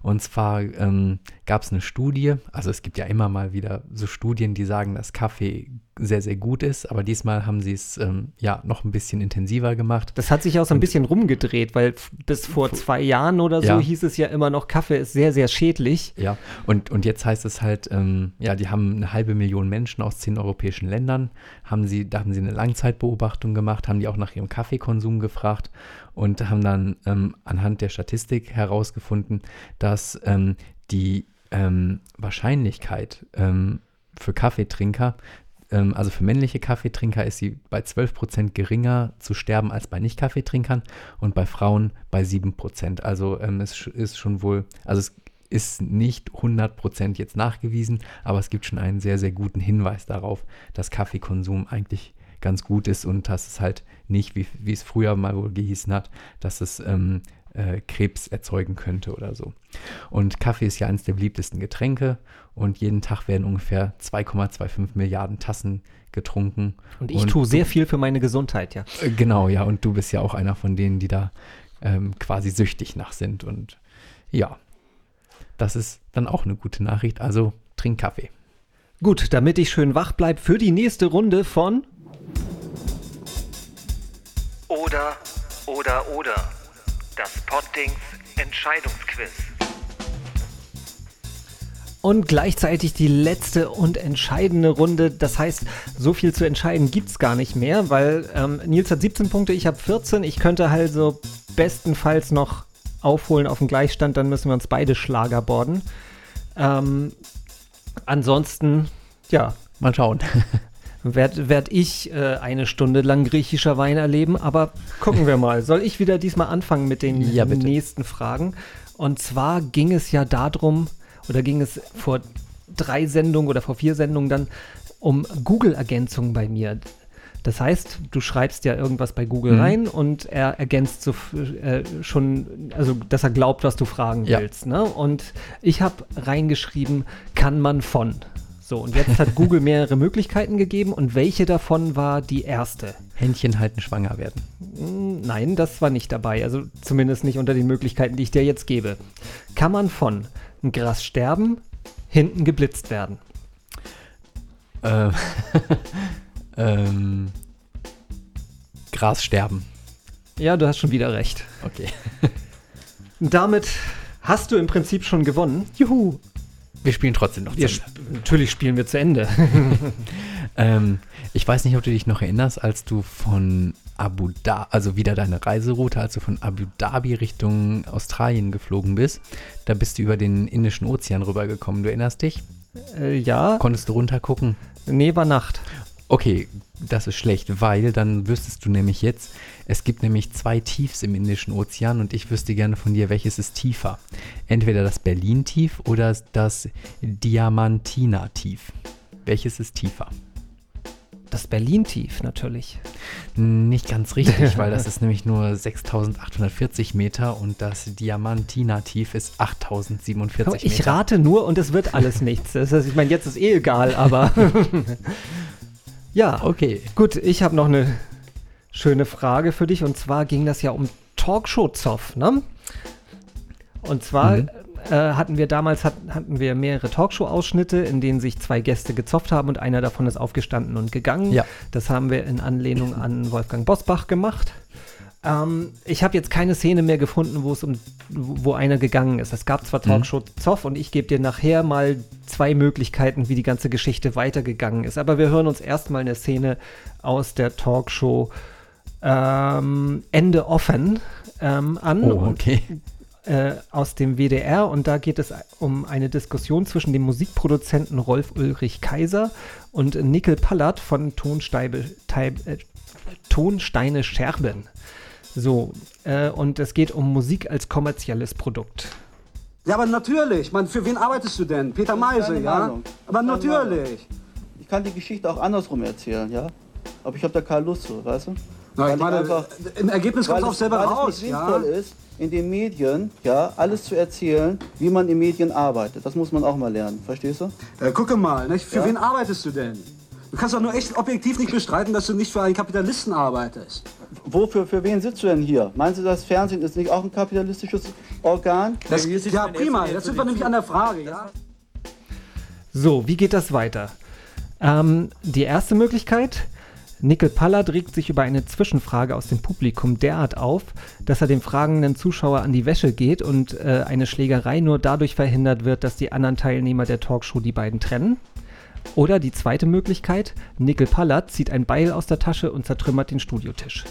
Und zwar ähm, gab es eine Studie, also es gibt ja immer mal wieder so Studien, die sagen, dass Kaffee sehr, sehr gut ist, aber diesmal haben sie es ähm, ja noch ein bisschen intensiver gemacht. Das hat sich auch so ein bisschen rumgedreht, weil bis vor zwei Jahren oder so Ja. hieß es ja immer noch, Kaffee ist sehr, sehr schädlich. Ja, und, und jetzt heißt es halt, ähm, ja, die haben eine halbe Million Menschen aus zehn europäischen Ländern, haben sie, da haben sie eine Langzeitbeobachtung gemacht, haben die auch nach ihrem Kaffeekonsum gefragt und haben dann ähm, anhand der Statistik herausgefunden, dass ähm, die ähm, Wahrscheinlichkeit ähm, für Kaffeetrinker, ähm, also für männliche Kaffeetrinker ist sie bei 12% geringer zu sterben als bei Nicht-Kaffeetrinkern und bei Frauen bei 7%. Also ähm, es ist schon wohl, also es ist nicht 100% jetzt nachgewiesen, aber es gibt schon einen sehr, sehr guten Hinweis darauf, dass Kaffeekonsum eigentlich ganz gut ist und dass es halt nicht, wie, wie es früher mal wohl gehießen hat, dass es ähm, äh, Krebs erzeugen könnte oder so. Und Kaffee ist ja eines der beliebtesten Getränke und jeden Tag werden ungefähr 2,25 Milliarden Tassen getrunken. Und ich tue sehr viel für meine Gesundheit, ja. Äh, Genau, ja, und du bist ja auch einer von denen, die da ähm, quasi süchtig nach sind. Und ja, das ist dann auch eine gute Nachricht. Also trink Kaffee. Gut, damit ich schön wach bleibe für die nächste Runde von Oder, oder, oder. Das Pottings Entscheidungsquiz. und gleichzeitig die letzte und entscheidende Runde. Das heißt, so viel zu entscheiden gibt es gar nicht mehr, weil ähm, Nils hat 17 Punkte, ich habe 14. Ich könnte halt so bestenfalls noch aufholen auf den Gleichstand, dann müssen wir uns beide Schlagerborden. Ähm, ansonsten, ja, Mal schauen. werde werd ich äh, eine Stunde lang griechischer Wein erleben, aber gucken wir mal. Soll ich wieder diesmal anfangen mit den Ja, nächsten Fragen? Und zwar ging es ja darum, oder ging es vor drei Sendungen oder vor vier Sendungen dann um Google-Ergänzung bei mir. Das heißt, du schreibst ja irgendwas bei Google Mhm. rein und er ergänzt so äh, schon, also dass er glaubt, was du fragen Ja. willst. Ne? Und ich habe reingeschrieben, kann man von. So, und jetzt hat Google mehrere Möglichkeiten gegeben und welche davon war die erste? Händchen halten, schwanger werden. Hm, Nein, das war nicht dabei. Also zumindest nicht unter den Möglichkeiten, die ich dir jetzt gebe. Kann man von ein Gras sterben, hinten geblitzt werden? Äh, ähm, Gras sterben. Ja, du hast schon wieder recht. Okay. Damit hast du im Prinzip schon gewonnen. Juhu. Wir spielen trotzdem noch Wir zu sp natürlich spielen wir zu Ende. Ähm, ich weiß nicht, ob du dich noch erinnerst, als du von Abu Dhabi, also wieder deine Reiseroute, als du von Abu Dhabi Richtung Australien geflogen bist, da bist du über den Indischen Ozean rübergekommen. Du erinnerst dich? äh, ja, Konntest du runtergucken? nee, war Nacht. Okay, das ist schlecht, weil dann wüsstest du nämlich jetzt, es gibt nämlich zwei Tiefs im Indischen Ozean und ich wüsste gerne von dir, welches ist tiefer. Entweder das Berlin-Tief oder das Diamantina-Tief. Welches ist tiefer? Das Berlin-Tief natürlich. Nicht ganz richtig, weil das ist nämlich nur 6840 Meter und das Diamantina-Tief ist 8047 Ich Meter. rate nur und es wird alles nichts. Das heißt, ich meine, jetzt ist eh egal, aber. ja, Okay. gut, ich habe noch eine schöne Frage für dich und zwar ging das ja um Talkshow-Zoff, ne? Und zwar Mhm. äh, hatten wir damals hat, hatten wir mehrere Talkshow-Ausschnitte, in denen sich zwei Gäste gezopft haben und einer davon ist aufgestanden und gegangen. Ja. Das haben wir in Anlehnung an Wolfgang Bosbach gemacht. Ähm, ich habe jetzt keine Szene mehr gefunden, wo es um wo einer gegangen ist. Es gab zwar Talkshow Zoff und ich gebe dir nachher mal zwei Möglichkeiten, wie die ganze Geschichte weitergegangen ist. Aber wir hören uns erstmal eine Szene aus der Talkshow ähm, Ende offen ähm, an. Oh, Und okay. äh, aus dem WDR und da geht es um eine Diskussion zwischen dem Musikproduzenten Rolf Ulrich Kaiser und Nickel Pallert von Tonsteibe, Teib, äh, Tonsteine Scherben. So, äh, und es geht um Musik als kommerzielles Produkt. Ja, aber natürlich. Man, für wen arbeitest du denn? Peter Meise, ja? Ahnung. Aber Keine natürlich. Ich kann die Geschichte auch andersrum erzählen, ja? Aber ich habe da keine Lust zu, weißt du? Na, ich meine, einfach- Im Ergebnis kommt es auch selber weil raus. es nicht Ja? sinnvoll ist, in den Medien, ja, alles zu erzählen, wie man in Medien arbeitet. Das muss man auch mal lernen, verstehst du? Äh, gucke mal, nicht? für Ja? wen arbeitest du denn? Du kannst doch nur echt objektiv nicht bestreiten, dass du nicht für einen Kapitalisten arbeitest. Wofür, für wen sitzt du denn hier? Meinst du, das Fernsehen ist nicht auch ein kapitalistisches Organ? Das, ja, prima. Jetzt sind wir nämlich an der Frage, ja? So, wie geht das weiter? Ähm, die erste Möglichkeit, Nickel Pallard regt sich über eine Zwischenfrage aus dem Publikum derart auf, dass er dem fragenden Zuschauer an die Wäsche geht und äh, eine Schlägerei nur dadurch verhindert wird, dass die anderen Teilnehmer der Talkshow die beiden trennen. Oder die zweite Möglichkeit, Nickel Pallard zieht ein Beil aus der Tasche und zertrümmert den Studiotisch.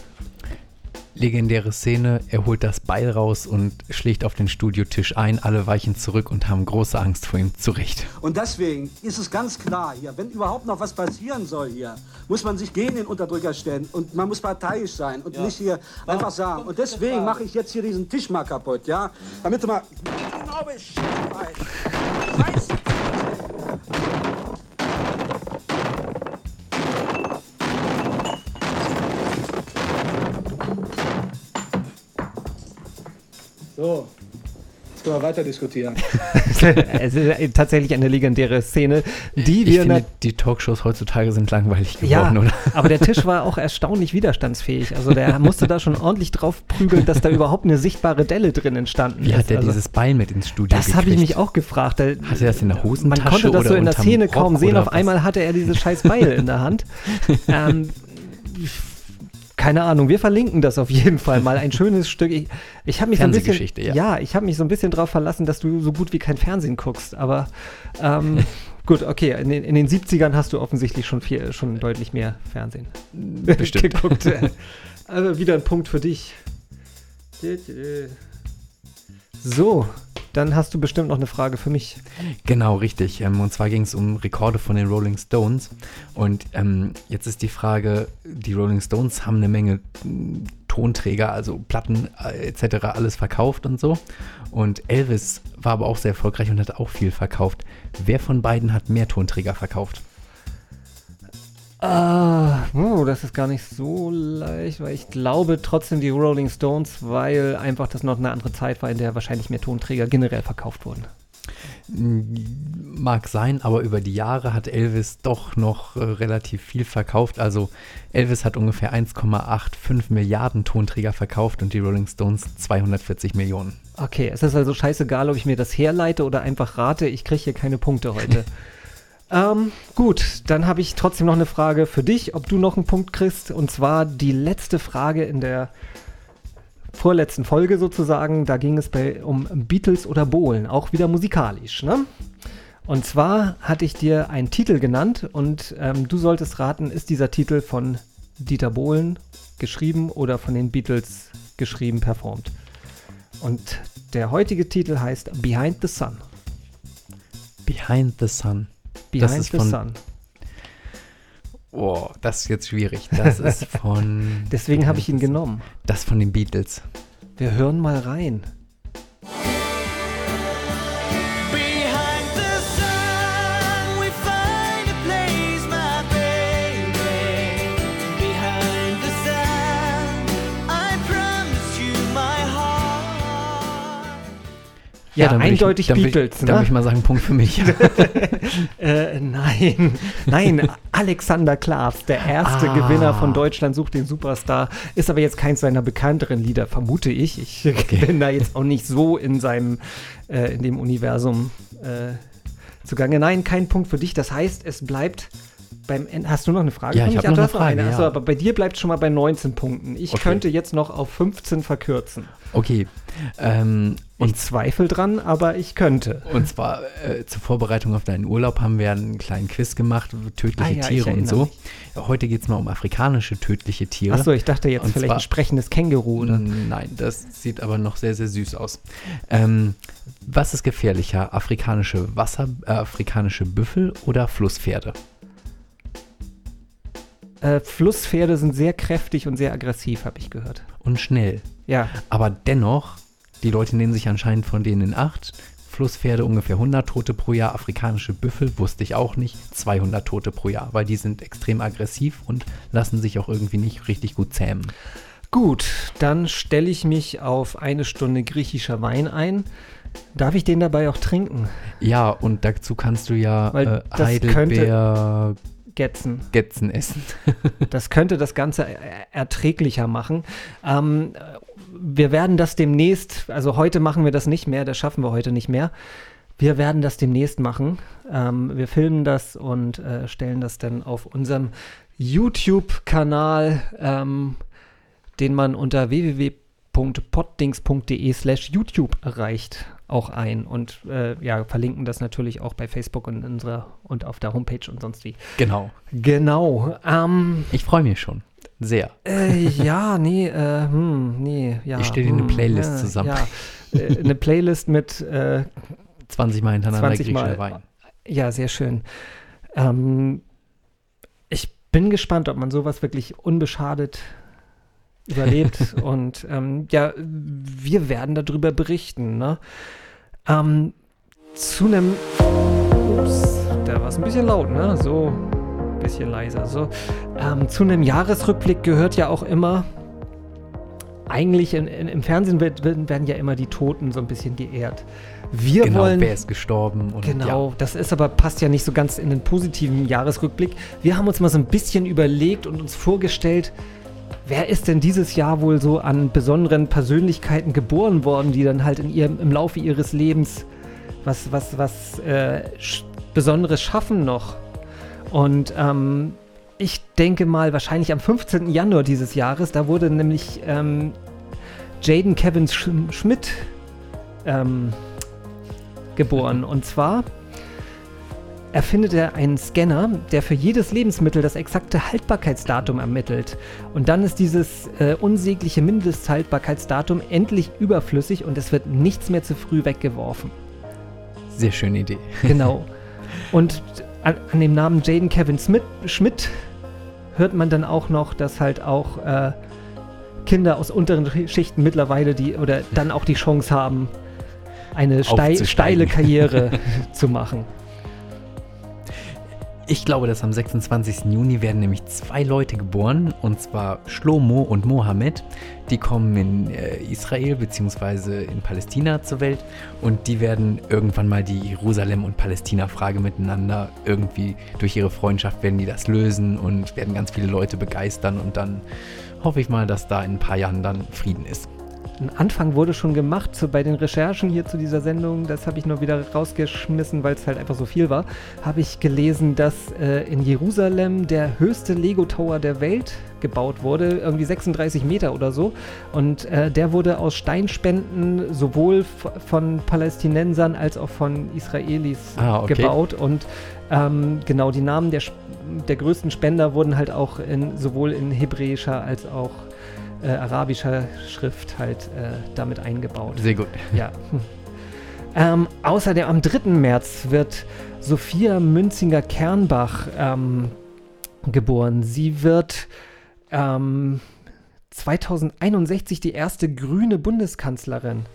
Legendäre Szene, er holt das Beil raus und schlägt auf den Studiotisch ein, alle weichen zurück und haben große Angst vor ihm. Zu Recht. Und deswegen ist es ganz klar hier, wenn überhaupt noch was passieren soll hier, muss man sich gegen den Unterdrücker stellen und man muss parteiisch sein und nicht hier einfach sagen. Und deswegen mache ich jetzt hier diesen Tisch mal kaputt, ja? Damit du mal genau Bescheid weißt. Weißt du? So, jetzt können wir weiter diskutieren. es ist tatsächlich eine legendäre Szene, die Ich wir finde, nat- die Talkshows heutzutage sind langweilig Ja, geworden, oder? aber der Tisch war auch erstaunlich widerstandsfähig. Also der musste da schon ordentlich drauf prügeln, dass da überhaupt eine sichtbare Delle drin entstanden Wie ist. hat er also, dieses Beil mit ins Studio das habe ich mich auch gefragt. Da, Hat er das in der Hosentasche man konnte das so in der Szene Rock kaum sehen. Auf was? einmal hatte er dieses scheiß Beil in der Hand. Ähm, keine Ahnung, wir verlinken das auf jeden Fall mal. Ein schönes Stück. Ich, ich habe mich so ein bisschen, Fernsehgeschichte, ja. ich habe mich so ein bisschen darauf verlassen, dass du so gut wie kein Fernsehen guckst. Aber ähm, gut, okay, in den, in den 70ern hast du offensichtlich schon viel, schon deutlich mehr Fernsehen Bestimmt. geguckt. Also wieder ein Punkt für dich. So, dann hast du bestimmt noch eine Frage für mich. Genau, richtig. Ähm, und zwar ging es um Rekorde von den Rolling Stones. Und ähm, jetzt ist die Frage, die Rolling Stones haben eine Menge m, Tonträger, also Platten äh, etc. alles verkauft und so. Und Elvis war aber auch sehr erfolgreich und hat auch viel verkauft. Wer von beiden hat mehr Tonträger verkauft? Ah, oh, das ist gar nicht so leicht, weil ich glaube trotzdem die Rolling Stones, weil einfach das noch eine andere Zeit war, in der wahrscheinlich mehr Tonträger generell verkauft wurden. Mag sein, aber über die Jahre hat Elvis doch noch äh, relativ viel verkauft. Also Elvis hat ungefähr 1,85 Milliarden Tonträger verkauft und die Rolling Stones 240 Millionen. Okay, es ist also scheißegal, ob ich mir das herleite oder einfach rate. Ich kriege hier keine Punkte heute. ähm, gut, dann habe ich trotzdem noch eine Frage für dich, ob du noch einen Punkt kriegst. Und zwar die letzte Frage in der vorletzten Folge sozusagen. Da ging es bei, um Beatles oder Bohlen, auch wieder musikalisch. Ne? Und zwar hatte ich dir einen Titel genannt und ähm, du solltest raten, ist dieser Titel von Dieter Bohlen geschrieben oder von den Beatles geschrieben, performt. Und der heutige Titel heißt Behind the Sun. Behind the Sun. Behind das ist the von, Sun. Oh, das ist jetzt schwierig. Das ist von. Deswegen habe ich ihn genommen. Das von den Beatles. Wir hören mal rein. Ja, würd eindeutig ich, Beatles, Dann ne? würde ich mal sagen, Punkt für mich. Äh, nein, nein, Alexander Klavs, der erste Ah. Gewinner von Deutschland sucht den Superstar, ist aber jetzt keins seiner bekannteren Lieder, vermute ich. Ich bin da jetzt auch nicht so in seinem, äh, in dem Universum äh, zugange. Nein, kein Punkt für dich. Das heißt, es bleibt beim Ende. Hast du noch eine Frage? Ja, ich mich? hab noch eine Frage, Achso, ja. aber bei dir bleibt schon mal bei 19 Punkten. Ich Okay. könnte jetzt noch auf 15 verkürzen. Okay. Ähm, Ich zweifle dran, aber ich könnte. und zwar äh, zur Vorbereitung auf deinen Urlaub haben wir einen kleinen Quiz gemacht, tödliche Ah ja, Tiere und so. Heute geht es mal um afrikanische tödliche Tiere. Achso, ich dachte jetzt Und vielleicht zwar- ein sprechendes Känguru oder. Nein, das sieht aber noch sehr, sehr süß aus. Ähm, was ist gefährlicher? Afrikanische Wasser, äh, afrikanische Büffel oder Flusspferde? Äh, Flusspferde sind sehr kräftig und sehr aggressiv, habe ich gehört. Und schnell. Ja, Aber dennoch, die Leute nehmen sich anscheinend von denen in Acht. Flusspferde ungefähr 100 Tote pro Jahr, afrikanische Büffel wusste ich auch nicht, 200 Tote pro Jahr, weil die sind extrem aggressiv und lassen sich auch irgendwie nicht richtig gut zähmen. gut. Dann stelle ich mich auf eine Stunde griechischer Wein ein. Darf ich den dabei auch trinken? Ja, und dazu kannst du ja Weil äh, das Heidelbeer Getzen. Getzen essen. Das könnte das Ganze er- erträglicher machen. Ähm, wir werden das demnächst, also heute machen wir das nicht mehr, das schaffen wir heute nicht mehr. Wir werden das demnächst machen. Ähm, wir filmen das und äh, stellen das dann auf unserem YouTube-Kanal, ähm, den man unter www.poddings.de slash YouTube erreicht, auch ein. Und äh, ja, verlinken das natürlich auch bei Facebook und unserer und auf der Homepage und sonst wie. genau. Genau. Ähm, Ich freue mich schon. Sehr. äh, ja, nee, äh, hm, nee, ja. Ich stell dir eine hm, Playlist ja, zusammen. Ja, äh, eine Playlist mit, äh, 20 Mal hintereinander 20 griechischer Mal. Wein. ja, sehr schön. Ähm, ich bin gespannt, ob man sowas wirklich unbeschadet überlebt. Und ähm, ja, wir werden darüber berichten. Ne? Ähm, zu einem. Ups, da war es ein bisschen laut, ne? So, bisschen leiser. So. Ähm, zu einem Jahresrückblick gehört ja auch immer. Eigentlich in, in, im Fernsehen wird, werden ja immer die Toten so ein bisschen geehrt. Wir Genau, wollen. wer ist gestorben und Genau, ja. das ist aber passt ja nicht so ganz in den positiven Jahresrückblick. Wir haben uns mal so ein bisschen überlegt und uns vorgestellt, wer ist denn dieses Jahr wohl so an besonderen Persönlichkeiten geboren worden, die dann halt in ihrem, im Laufe ihres Lebens was, was, was äh, Besonderes schaffen noch. Und ähm, ich denke mal, wahrscheinlich am 15. Januar dieses Jahres, da wurde nämlich ähm, Jaden Kevin Sch Schmidt ähm, geboren. Und zwar erfindet er einen Scanner, der für jedes Lebensmittel das exakte Haltbarkeitsdatum ermittelt. Und dann ist dieses äh, unsägliche Mindesthaltbarkeitsdatum endlich überflüssig und es wird nichts mehr zu früh weggeworfen. Sehr schöne Idee. Genau. Und an, an dem Namen Jaden Kevin Smith, Schmidt hört man dann auch noch, dass halt auch äh, Kinder aus unteren Schichten mittlerweile die oder dann auch die Chance haben, eine stei Aufzusteigen. steile Karriere zu machen. Ich glaube, dass am 26. Juni werden nämlich zwei Leute geboren, und zwar Shlomo und Mohammed. Die kommen in äh, Israel bzw. in Palästina zur Welt und die werden irgendwann mal die Jerusalem- und Palästina-Frage miteinander irgendwie durch ihre Freundschaft werden die das lösen und werden ganz viele Leute begeistern und dann hoffe ich mal, dass da in ein paar Jahren dann Frieden ist. Ein Anfang wurde schon gemacht zu, bei den Recherchen hier zu dieser Sendung. Das habe ich nur wieder rausgeschmissen, weil es halt einfach so viel war. Habe ich gelesen, dass äh, in Jerusalem der höchste Lego Tower der Welt gebaut wurde, irgendwie 36 Meter oder so. Und äh, der wurde aus Steinspenden sowohl von Palästinensern als auch von Israelis Ah, okay. gebaut. Und ähm, genau die Namen der, der größten Spender wurden halt auch in, sowohl in hebräischer als auch äh, arabischer Schrift halt äh, damit eingebaut. Sehr gut. Ja. Hm. Ähm, außerdem am 3. März wird Sophia Münzinger-Kernbach ähm, geboren. Sie wird ähm, 2061 die erste grüne Bundeskanzlerin.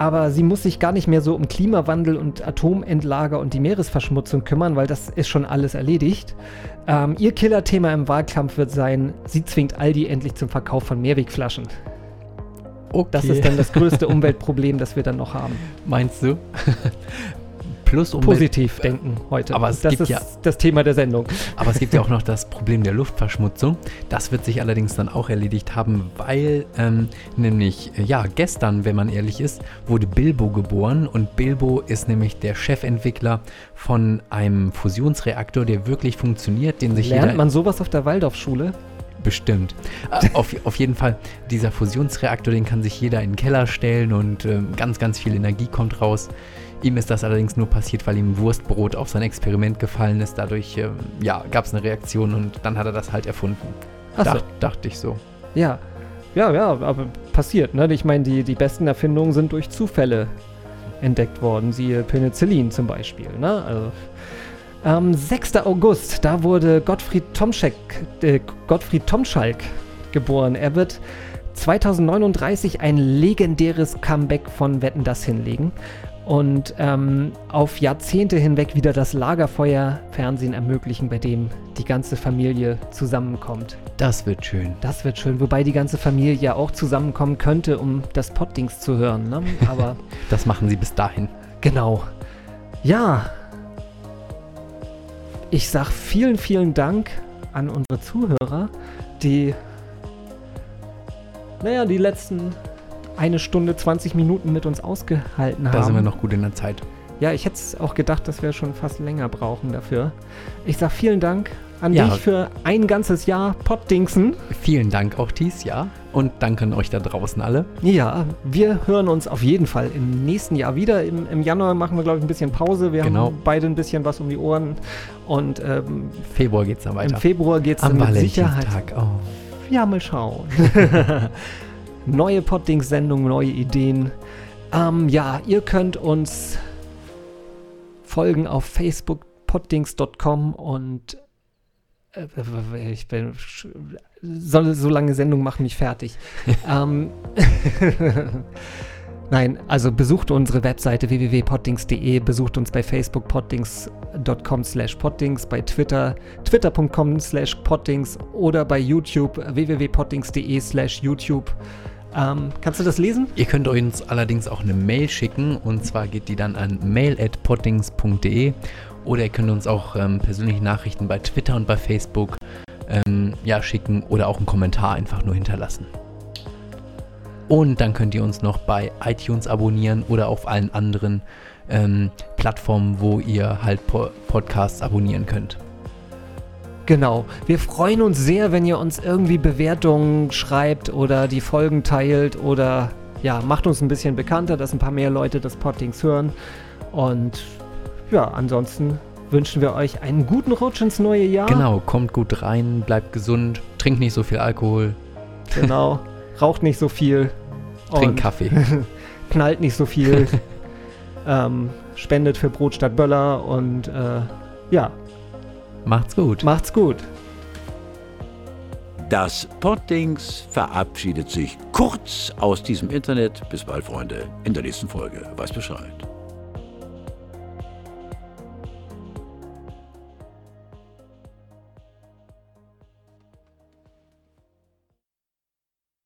Aber sie muss sich gar nicht mehr so um Klimawandel und Atomendlager und die Meeresverschmutzung kümmern, weil das ist schon alles erledigt. Ähm, ihr Killerthema im Wahlkampf wird sein, sie zwingt Aldi endlich zum Verkauf von Mehrwegflaschen. Okay. Das ist dann das größte Umweltproblem, das wir dann noch haben. Meinst du? Plus Umwelt, positiv denken heute. aber es das gibt ist ja- das Thema der Sendung. Aber es gibt ja auch noch das Problem der Luftverschmutzung. Das wird sich allerdings dann auch erledigt haben, weil ähm, nämlich, äh, ja, gestern, wenn man ehrlich ist, wurde Bilbo geboren und Bilbo ist nämlich der Chefentwickler von einem Fusionsreaktor, der wirklich funktioniert, den sich Lernt man sowas auf der Waldorfschule? bestimmt. Äh, auf, auf jeden Fall, dieser Fusionsreaktor, den kann sich jeder in den Keller stellen und ähm, ganz, ganz viel Energie kommt raus. Ihm ist das allerdings nur passiert, weil ihm Wurstbrot auf sein Experiment gefallen ist. Dadurch ähm, ja, gab es eine Reaktion und dann hat er das halt erfunden. Ach so. Dach, dachte ich so. Ja. Ja, ja, aber passiert, ne? Ich meine, die, die besten Erfindungen sind durch Zufälle entdeckt worden. Siehe Penicillin zum Beispiel, ne? Also, am 6. August, da wurde Gottfried Tomschek, äh, Gottfried Tomschalk geboren. Er wird 2039 ein legendäres Comeback von Wetten das hinlegen und ähm, auf Jahrzehnte hinweg wieder das Lagerfeuer-Fernsehen ermöglichen, bei dem die ganze Familie zusammenkommt. Das wird schön. Das wird schön, wobei die ganze Familie ja auch zusammenkommen könnte, um das Poddings zu hören. Ne? Aber Das machen sie bis dahin. genau. Ja. Ich sag vielen, vielen Dank an unsere Zuhörer, die, naja, die letzten eine Stunde, 20 Minuten mit uns ausgehalten haben. Da sind wir noch gut in der Zeit. Ja, ich hätte es auch gedacht, dass wir schon fast länger brauchen dafür. Ich sag vielen Dank an Ja. dich für ein ganzes Jahr Poddingsen. Vielen Dank auch dies Jahr und danke an euch da draußen alle. Ja, wir hören uns auf jeden Fall im nächsten Jahr wieder. Im, im Januar machen wir, glaube ich, ein bisschen Pause. Wir Genau. haben beide ein bisschen was um die Ohren. Und ähm, Februar geht's dann im weiter. Februar geht es Am mit Sicherheit. Oh. Ja, mal schauen. neue Poddings-Sendungen, neue Ideen. Ähm, ja, ihr könnt uns folgen auf Facebook poddings.com und äh, ich bin so, so lange Sendung machen mich fertig. ähm, Nein, also besucht unsere Webseite www.poddings.de, besucht uns bei Facebook poddings.com slash poddings, bei Twitter twitter.com slash poddings oder bei YouTube www.poddings.de slash YouTube. Ähm, kannst du das lesen? Ihr könnt uns allerdings auch eine Mail schicken und zwar geht die dann an mail.poddings.de oder ihr könnt uns auch ähm, persönliche Nachrichten bei Twitter und bei Facebook ähm, ja, schicken oder auch einen Kommentar einfach nur hinterlassen. Und dann könnt ihr uns noch bei iTunes abonnieren oder auf allen anderen ähm, Plattformen, wo ihr halt po Podcasts abonnieren könnt. Genau. Wir freuen uns sehr, wenn ihr uns irgendwie Bewertungen schreibt oder die Folgen teilt oder ja, macht uns ein bisschen bekannter, dass ein paar mehr Leute das Poddings hören. Und ja, ansonsten wünschen wir euch einen guten Rutsch ins neue Jahr. Genau, kommt gut rein, bleibt gesund, trinkt nicht so viel Alkohol, Genau. Raucht nicht so viel. trinkt Kaffee. Knallt nicht so viel. ähm, spendet für Brot statt Böller und äh, ja, Macht's gut. macht's gut. Das Poddings verabschiedet sich kurz aus diesem Internet. Bis bald, Freunde. In der nächsten Folge. Weiß Bescheid.